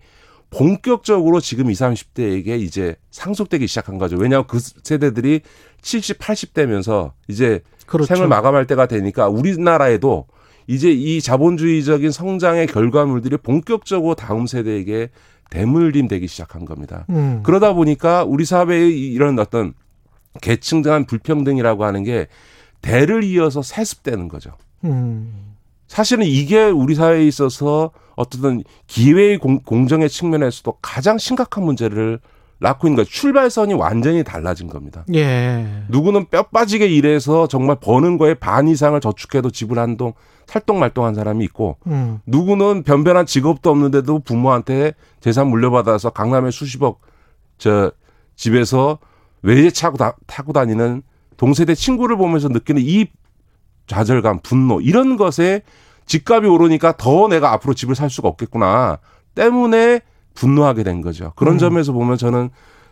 본격적으로 지금 20, 30대에게 이제 상속되기 시작한 거죠. 왜냐하면 그 세대들이 70, 80대면서 이제 그렇죠. 생을 마감할 때가 되니까 우리나라에도 이제 이 자본주의적인 성장의 결과물들이 본격적으로 다음 세대에게 대물림되기 시작한 겁니다. 음. 그러다 보니까 우리 사회의 이런 어떤 계층 간 불평등이라고 하는 게 대를 이어서 세습되는 거죠. 음. 사실은 이게 우리 사회에 있어서 어떤 기회의 공, 공정의 측면에서도 가장 심각한 문제를 낳고 있는 거예요. 출발선이 완전히 달라진 겁니다. 예. 누구는 뼈 빠지게 일해서 정말 버는 거에 반 이상을 저축해도 집을 한 동 살동말동한 사람이 있고 음. 누구는 변변한 직업도 없는데도 부모한테 재산 물려받아서 강남에 수십억 저 집에서 외제 차고 다, 타고 다니는 동세대 친구를 보면서 느끼는 이 좌절감, 분노 이런 것에 집값이 오르니까 더 내가 앞으로 집을 살 수가 없겠구나 때문에 분노하게 된 거죠. 그런 음. 점에서 보면 저는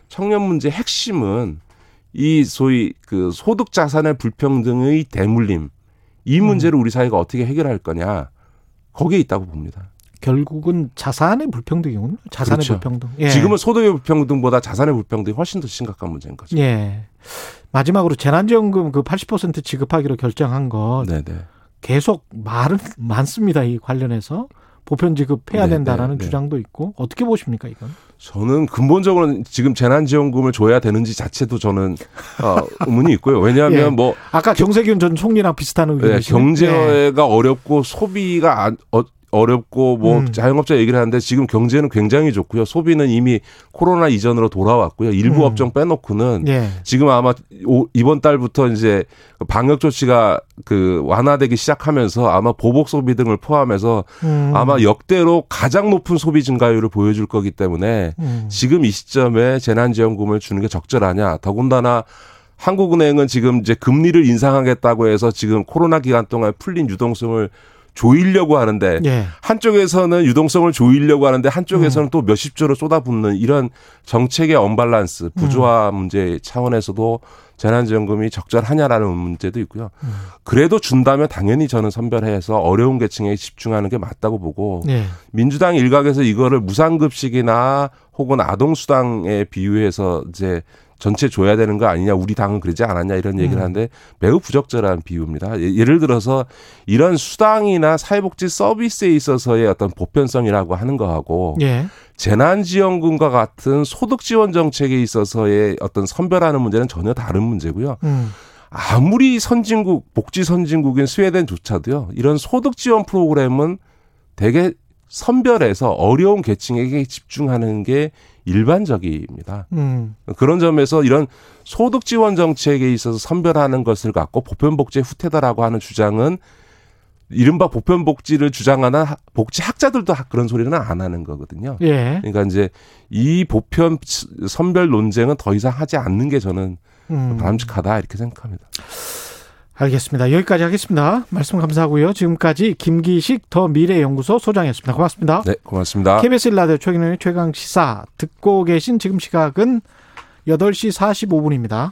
청년 문제 핵심은 이 소위 그 소득 자산의 불평등의 대물림 이 음. 문제를 우리 사회가 어떻게 해결할 거냐 거기에 있다고 봅니다. 결국은 자산의 불평등이군요. 자산의 그렇죠. 불평등. 예. 지금은 소득의 불평등보다 자산의 불평등이 훨씬 더 심각한 문제인 거죠. 예. 마지막으로 재난지원금 그 80% 지급하기로 결정한 거 네네. 계속 말은 많습니다. 이 관련해서 보편 지급해야 네, 된다라는 네, 네. 주장도 있고 어떻게 보십니까 이건? 저는 근본적으로는 지금 재난지원금을 줘야 되는지 자체도 저는 어, 의문이 있고요. 왜냐하면 예. 뭐 아까 정세균 전 총리랑 비슷한 네, 의견이시죠. 예. 경제가 어렵고 소비가 안, 어, 어렵고 뭐 음. 자영업자 얘기를 하는데 지금 경제는 굉장히 좋고요. 소비는 이미 코로나 이전으로 돌아왔고요. 일부 음. 업종 빼놓고는 예. 지금 아마 오- 이번 달부터 이제 방역 조치가 그 완화되기 시작하면서 아마 보복 소비 등을 포함해서 음. 아마 역대로 가장 높은 소비 증가율을 보여줄 거기 때문에 음. 지금 이 시점에 재난지원금을 주는 게 적절하냐. 더군다나 한국은행은 지금 이제 금리를 인상하겠다고 해서 지금 코로나 기간 동안 풀린 유동성을 조이려고 하는데 예. 한쪽에서는 유동성을 조이려고 하는데 한쪽에서는 또 몇십 조를 쏟아붓는 이런 정책의 언밸런스, 부조화 문제 차원에서도 재난지원금이 적절하냐라는 문제도 있고요. 그래도 준다면 당연히 저는 선별해서 어려운 계층에 집중하는 게 맞다고 보고 예. 민주당 일각에서 이거를 무상급식이나 혹은 아동수당에 비유해서 이제 전체 줘야 되는 거 아니냐, 우리 당은 그러지 않았냐 이런 얘기를 음. 하는데 매우 부적절한 비유입니다. 예- 예를 들어서 이런 수당이나 사회복지 서비스에 있어서의 어떤 보편성이라고 하는 거하고 예. 재난지원금과 같은 소득지원 정책에 있어서의 어떤 선별하는 문제는 전혀 다른 문제고요. 음. 아무리 선진국, 복지 선진국인 스웨덴조차도요, 이런 소득 지원 프로그램은 되게 선별해서 어려운 계층에게 집중하는 게 일반적입니다. 음. 그런 점에서 이런 소득 지원 정책에 있어서 선별하는 것을 갖고 보편복지의 후퇴다라고 하는 주장은 이른바 보편복지를 주장하는 하- 복지학자들도 하- 그런 소리는 안 하는 거거든요. 예. 그러니까 이제 이 보편 선별 논쟁은 더 이상 하지 않는 게 저는 음. 바람직하다 이렇게 생각합니다. 알겠습니다. 여기까지 하겠습니다. 말씀 감사하고요. 지금까지 김기식 더 미래연구소 소장이었습니다. 고맙습니다. 네, 고맙습니다. KBS 일라디오 최경영의 최강 시사 듣고 계신 지금 시각은 8시 45분입니다.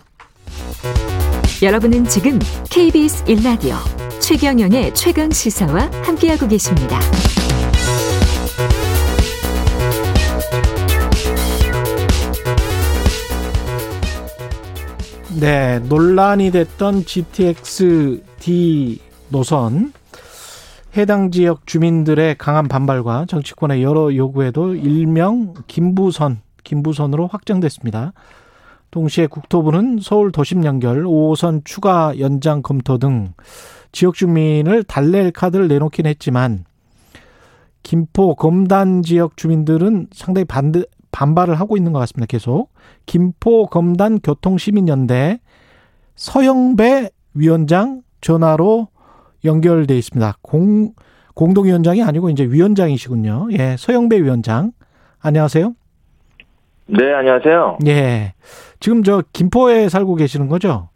여러분은 지금 KBS 1라디오 최경영의 최강 시사와 함께하고 계십니다. 네, 논란이 됐던 GTX-D 노선 해당 지역 주민들의 강한 반발과 정치권의 여러 요구에도 일명 김부선, 김부선으로 확정됐습니다. 동시에 국토부는 서울 도심 연결 5호선 추가 연장 검토 등 지역 주민을 달랠 카드를 내놓긴 했지만 김포 검단 지역 주민들은 상당히 반대 반발을 하고 있는 것 같습니다. 계속 김포 검단 교통시민연대 서영배 위원장 전화로 연결돼 있습니다. 공 공동위원장이 아니고 이제 위원장이시군요. 예, 서영배 위원장 안녕하세요. 네, 안녕하세요. 예, 지금 저 김포에 살고 계시는 거죠?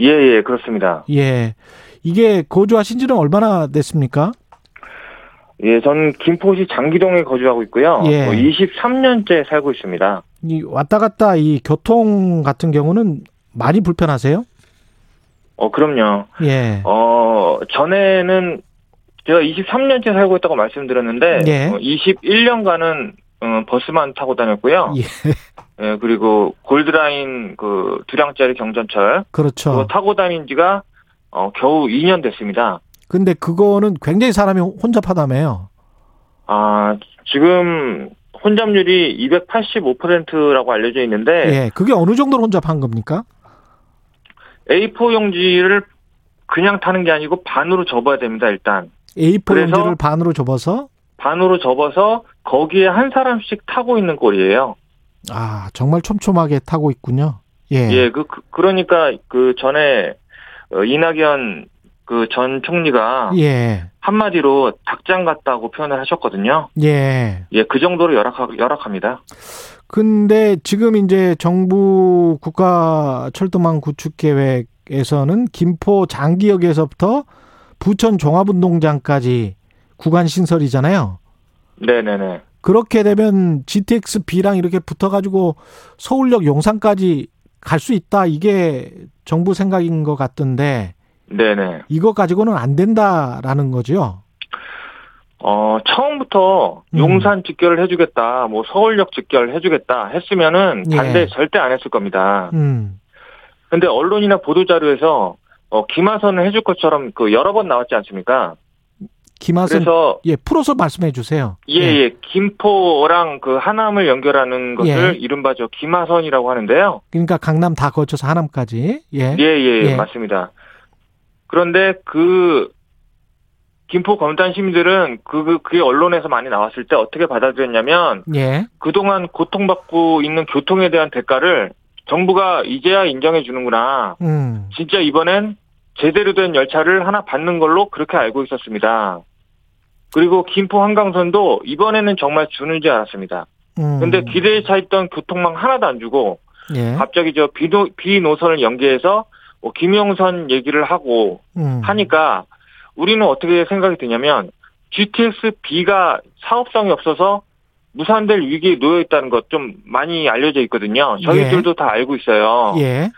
예, 예, 그렇습니다. 예, 이게 거주하신 지는 얼마나 됐습니까? 예, 전 김포시 장기동에 거주하고 있고요. 예. 23년째 살고 있습니다. 이 왔다 갔다 이 교통 같은 경우는 많이 불편하세요? 어, 그럼요. 예. 어, 전에는 제가 23년째 살고 있다고 말씀드렸는데, 예. 어, 21년간은 어, 버스만 타고 다녔고요. 예. 예, 그리고 골드라인 그 두량짜리 경전철 그렇죠. 타고 다닌 지가 어, 겨우 2년 됐습니다. 근데 그거는 굉장히 사람이 혼잡하다며요. 아, 지금 혼잡률이 285%라고 알려져 있는데 예. 그게 어느 정도로 혼잡한 겁니까? A4 용지를 그냥 타는 게 아니고 반으로 접어야 됩니다, 일단. A4 그래서- 용지를 반으로 접어서 반으로 접어서 거기에 한 사람씩 타고 있는 꼴이에요. 아, 정말 촘촘하게 타고 있군요. 예. 예, 그, 그, 러니까 그 전에 어, 이낙연 그 전 총리가 예. 한마디로 닭장 같다고 표현을 하셨거든요. 예. 예, 그 정도로 열악, 열악합니다. 근데 지금 이제 정부 국가 철도망 구축 계획에서는 김포 장기역에서부터 부천 종합운동장까지 구간 신설이잖아요. 네네네. 그렇게 되면 GTX B랑 이렇게 붙어가지고 서울역 용산까지 갈 수 있다. 이게 정부 생각인 것 같던데 네네. 이거 가지고는 안 된다라는 거죠. 어, 처음부터 음. 용산 직결을 해주겠다, 뭐 서울역 직결 해주겠다 했으면은 예. 반대 절대 안 했을 겁니다. 음. 근데 언론이나 보도 자료에서 어, 김하선을 해줄 것처럼 그 여러 번 나왔지 않습니까? 김하선 그래서 예 풀어서 말씀해 주세요. 예, 예, 김포랑 그 하남을 연결하는 것을 예. 이른바 저 김하선이라고 하는데요. 그러니까 강남 다 거쳐서 하남까지. 예. 예, 예, 예. 맞습니다. 그런데 그 김포 검단 시민들은 그, 그, 그게 언론에서 많이 나왔을 때 어떻게 받아들였냐면 예. 그동안 고통받고 있는 교통에 대한 대가를 정부가 이제야 인정해 주는구나. 음. 진짜 이번엔 제대로 된 열차를 하나 받는 걸로 그렇게 알고 있었습니다. 그리고 김포 한강선도 이번에는 정말 주는 줄 알았습니다. 음. 근데 기대에 차 있던 교통망 하나도 안 주고 예. 갑자기 저 비노, 비노선을 연계해서 뭐 김영선 얘기를 하고 음. 하니까 우리는 어떻게 생각이 드냐면 GTX B가 사업성이 없어서 무산될 위기에 놓여 있다는 것 좀 많이 알려져 있거든요. 저희들도 다 알고 있어요. 예.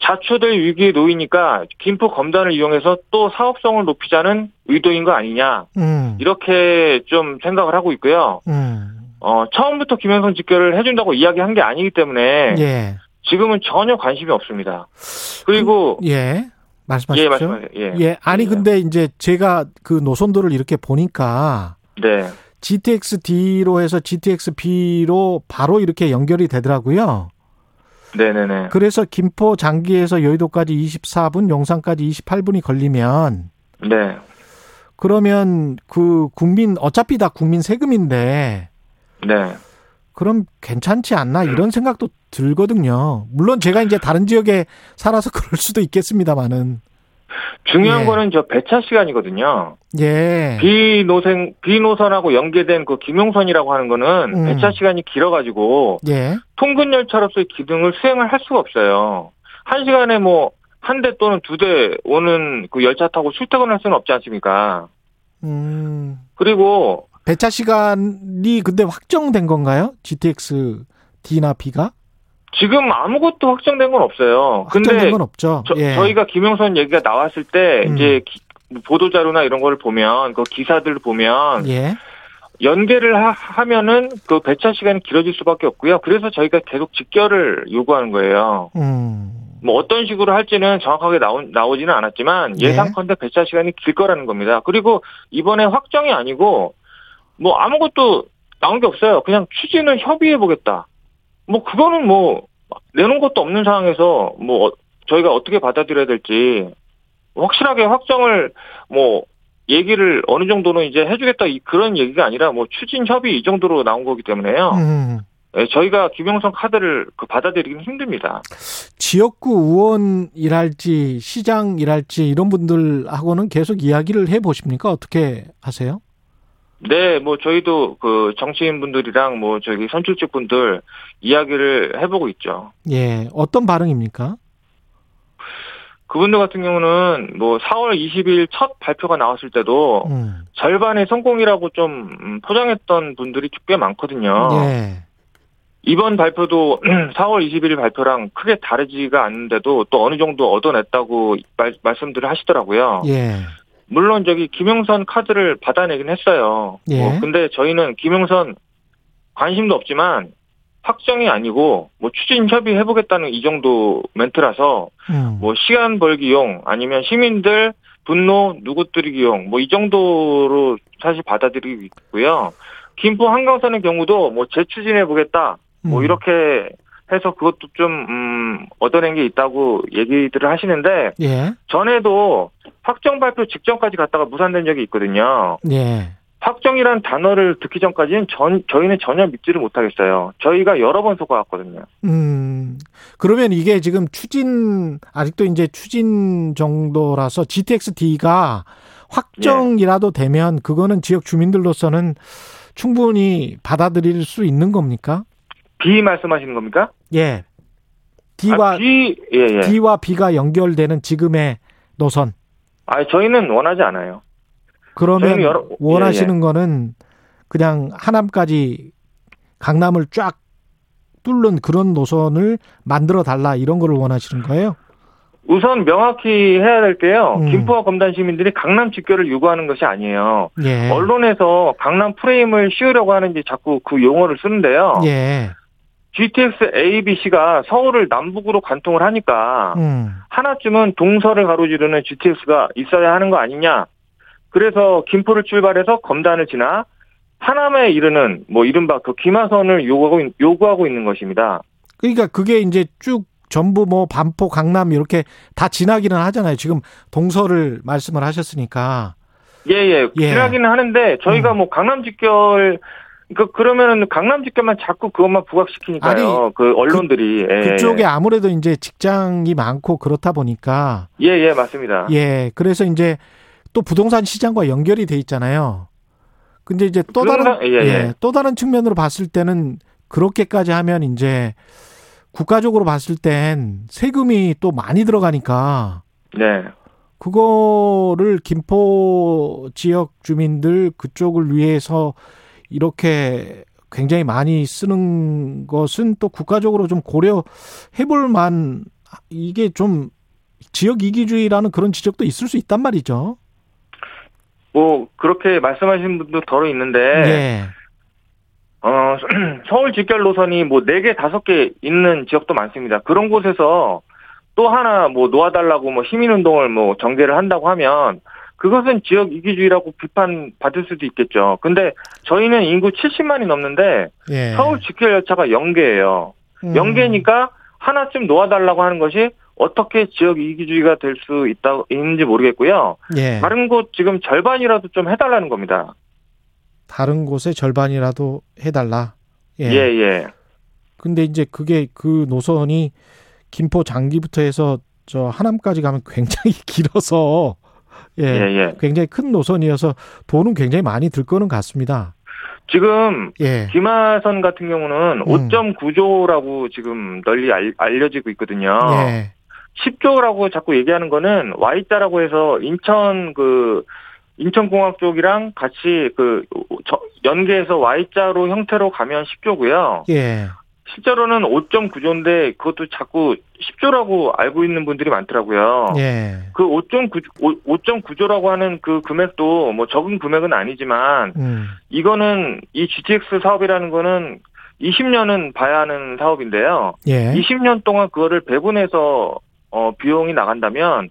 자초될 위기에 놓이니까 김포 검단을 이용해서 또 사업성을 높이자는 의도인 거 아니냐 음. 이렇게 좀 생각을 하고 있고요. 음. 어, 처음부터 김영선 직결을 해준다고 이야기한 게 아니기 때문에 예. 지금은 전혀 관심이 없습니다. 그리고 예. 예 말씀하십시오. 말씀하세요. 예. 예. 아니 근데 이제 제가 그 노선도를 이렇게 보니까 네. GTX D로 해서 GTX B로 바로 이렇게 연결이 되더라고요. 네네네. 그래서 김포 장기에서 여의도까지 24분, 용산까지 28분이 걸리면 네. 그러면 그 국민 어차피 다 국민 세금인데 네. 그럼 괜찮지 않나 이런 생각도 들거든요. 물론 제가 이제 다른 지역에 살아서 그럴 수도 있겠습니다만은 중요한 예. 거는 저 배차 시간이거든요. 예. 비노선 비노선하고 연계된 그 김용선이라고 하는 거는 음. 배차 시간이 길어가지고 예. 통근 열차로서의 기능을 수행을 할 수가 없어요. 한 시간에 뭐 한 대 또는 두 대 오는 그 열차 타고 출퇴근할 수는 없지 않습니까? 음. 그리고 배차 시간이 근데 확정된 건가요? GTX D나 B가? 지금 아무것도 확정된 건 없어요. 확정된 근데 건 없죠. 저, 예. 희가 김영선 얘기가 나왔을 때 음. 이제 기- 보도 자료나 이런 걸 보면 그 기사들 보면 예. 연계를 하, 면은그 배차 시간이 길어질 수밖에 없고요. 그래서 저희가 계속 직결을 요구하는 거예요. 음. 뭐 어떤 식으로 할지는 정확하게 나오, 나오지는 않았지만 예. 예상컨대 배차 시간이 길 거라는 겁니다. 그리고 이번에 확정이 아니고 뭐 아무것도 나온 게 없어요. 그냥 추진을 협의해 보겠다. 뭐 그거는 뭐 내놓은 것도 없는 상황에서 뭐 어- 저희가 어떻게 받아들여야 될지 확실하게 확정을 뭐 얘기를 어느 정도는 이제 해주겠다 이- 그런 얘기가 아니라 뭐 추진 협의 이 정도로 나온 거기 때문에요. 음. 예, 저희가 김영선 카드를 그 받아들이기는 힘듭니다. 지역구 의원이랄지 시장이랄지 이런 분들하고는 계속 이야기를 해 보십니까? 어떻게 하세요? 네, 뭐 저희도 그 정치인 분들이랑 뭐 저기 선출직 분들 이야기를 해보고 있죠. 예, 어떤 반응입니까? 그분들 같은 경우는 뭐 4월 20일 첫 발표가 나왔을 때도 음. 절반의 성공이라고 좀 음, 포장했던 분들이 꽤 많거든요. 예. 이번 발표도 4월 21일 발표랑 크게 다르지가 않는데도 또 어느 정도 얻어냈다고 말, 말씀들을 하시더라고요. 예. 물론 저기 김영선 카드를 받아내긴 했어요. 예. 뭐 근데 저희는 김영선 관심도 없지만 확정이 아니고 뭐 추진 협의 해보겠다는 이 정도 멘트라서 음. 뭐 시간 벌기용 아니면 시민들 분노 누구뜨리기용 뭐 이 정도로 사실 받아들이고 있고요. 김포 한강선의 경우도 뭐 재추진해 보겠다 뭐 음. 이렇게 해서 그것도 좀 음, 얻어낸 게 있다고 얘기들을 하시는데 예. 전에도 확정 발표 직전까지 갔다가 무산된 적이 있거든요. 예. 확정이란 단어를 듣기 전까지는 전, 저희는 전혀 믿지를 못하겠어요. 저희가 여러 번 속아왔거든요. 음. 그러면 이게 지금 추진 아직도 이제 추진 정도라서 GTX-D가 확정이라도 되면 그거는 지역 주민들로서는 충분히 받아들일 수 있는 겁니까? B 말씀하시는 겁니까? 예. D와 아, B, 예, 예. D와 B가 연결되는 지금의 노선. 아, 저희는 원하지 않아요. 그러면 여러- 원하시는 예, 거는 그냥 하남까지 강남을 쫙 뚫는 그런 노선을 만들어 달라 이런 거를 원하시는 거예요? 우선 명확히 해야 될 게요. 음. 김포와 검단 시민들이 강남 집결을 요구하는 것이 아니에요. 예. 언론에서 강남 프레임을 씌우려고 하는지 자꾸 그 용어를 쓰는데요. 예. GTX A, B, C가 서울을 남북으로 관통을 하니까 음. 하나쯤은 동서를 가로지르는 GTX가 있어야 하는 거 아니냐. 그래서 김포를 출발해서 검단을 지나 하남에 이르는 뭐 이른바 그 기마선을 요구하고, 있- 요구하고 있는 것입니다. 그러니까 그게 이제 쭉 전부 뭐 반포 강남 이렇게 다 지나기는 하잖아요. 지금 동서를 말씀을 하셨으니까. 예, 예. 예. 지나기는 하는데 저희가 음. 뭐 강남 직결 그 그러면은 강남 직결만 자꾸 그것만 부각시키니까요. 아니, 그 언론들이 예, 그쪽에 아무래도 이제 직장이 많고 그렇다 보니까 예, 예, 맞습니다. 예. 그래서 이제 또 부동산 시장과 연결이 돼 있잖아요. 근데 이제 또 다른 부동산- 예, 예. 또 다른 측면으로 봤을 때는 그렇게까지 하면 이제 국가적으로 봤을 땐 세금이 또 많이 들어가니까 네. 그거를 김포 지역 주민들 그쪽을 위해서 이렇게 굉장히 많이 쓰는 것은 또 국가적으로 좀 고려해 볼 만 이게 좀 지역 이기주의라는 그런 지적도 있을 수 있단 말이죠. 뭐 그렇게 말씀하시는 분도 더러 있는데 예. 어, 서울 직결 노선이 뭐 4개, 5개 있는 지역도 많습니다. 그런 곳에서 또 하나 뭐 놓아달라고 뭐 시민운동을 뭐 전개를 한다고 하면 그것은 지역 이기주의라고 비판받을 수도 있겠죠. 근데 저희는 인구 70만이 넘는데 예. 서울 직결 열차가 연계예요. 음. 연계니까 하나쯤 놓아달라고 하는 것이 어떻게 지역 이기주의가 될 수 있다, 있는지 모르겠고요. 예. 다른 곳 지금 절반이라도 좀 해달라는 겁니다. 다른 곳에 절반이라도 해달라. 예, 예. 근데 이제 그게 그 노선이 김포 장기부터 해서 저 하남까지 가면 굉장히 길어서 예, 예, 예. 굉장히 큰 노선이어서 돈은 굉장히 많이 들 거는 같습니다. 지금 예, 기마선 같은 경우는 음. 5.9조라고 지금 널리 알, 알려지고 있거든요. 예, 10조라고 자꾸 얘기하는 거는 Y자라고 해서 인천 그 인천공학 쪽이랑 같이 그 저- 연계해서 Y자로 형태로 가면 10조고요. 예, 실제로는 5.9조인데 그것도 자꾸 10조라고 알고 있는 분들이 많더라고요. 예, 그 5.9 5.9조라고 하는 그 금액도 뭐 적은 금액은 아니지만 음, 이거는 이 GTX 사업이라는 거는 20년은 봐야 하는 사업인데요. 예, 20년 동안 그거를 배분해서 어 비용이 나간다면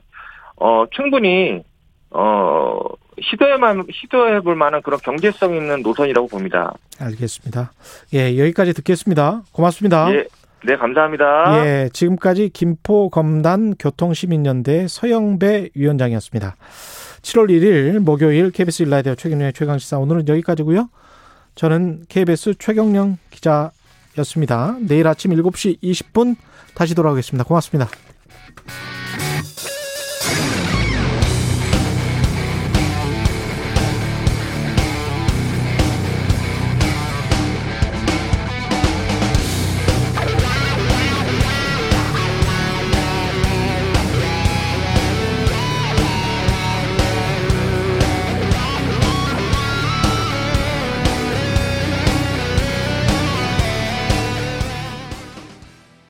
어 충분히 어 시도해만 시도해 볼 만한 그런 경제성 있는 노선이라고 봅니다. 알겠습니다. 예, 여기까지 듣겠습니다. 고맙습니다. 예, 네, 감사합니다. 예, 지금까지 김포 검단 교통시민연대 서영배 위원장이었습니다. 7월 1일 목요일 KBS 일라디오 최경련의 최강시사 오늘은 여기까지고요. 저는 KBS 최경령 기자였습니다. 내일 아침 7시 20분 다시 돌아오겠습니다. 고맙습니다.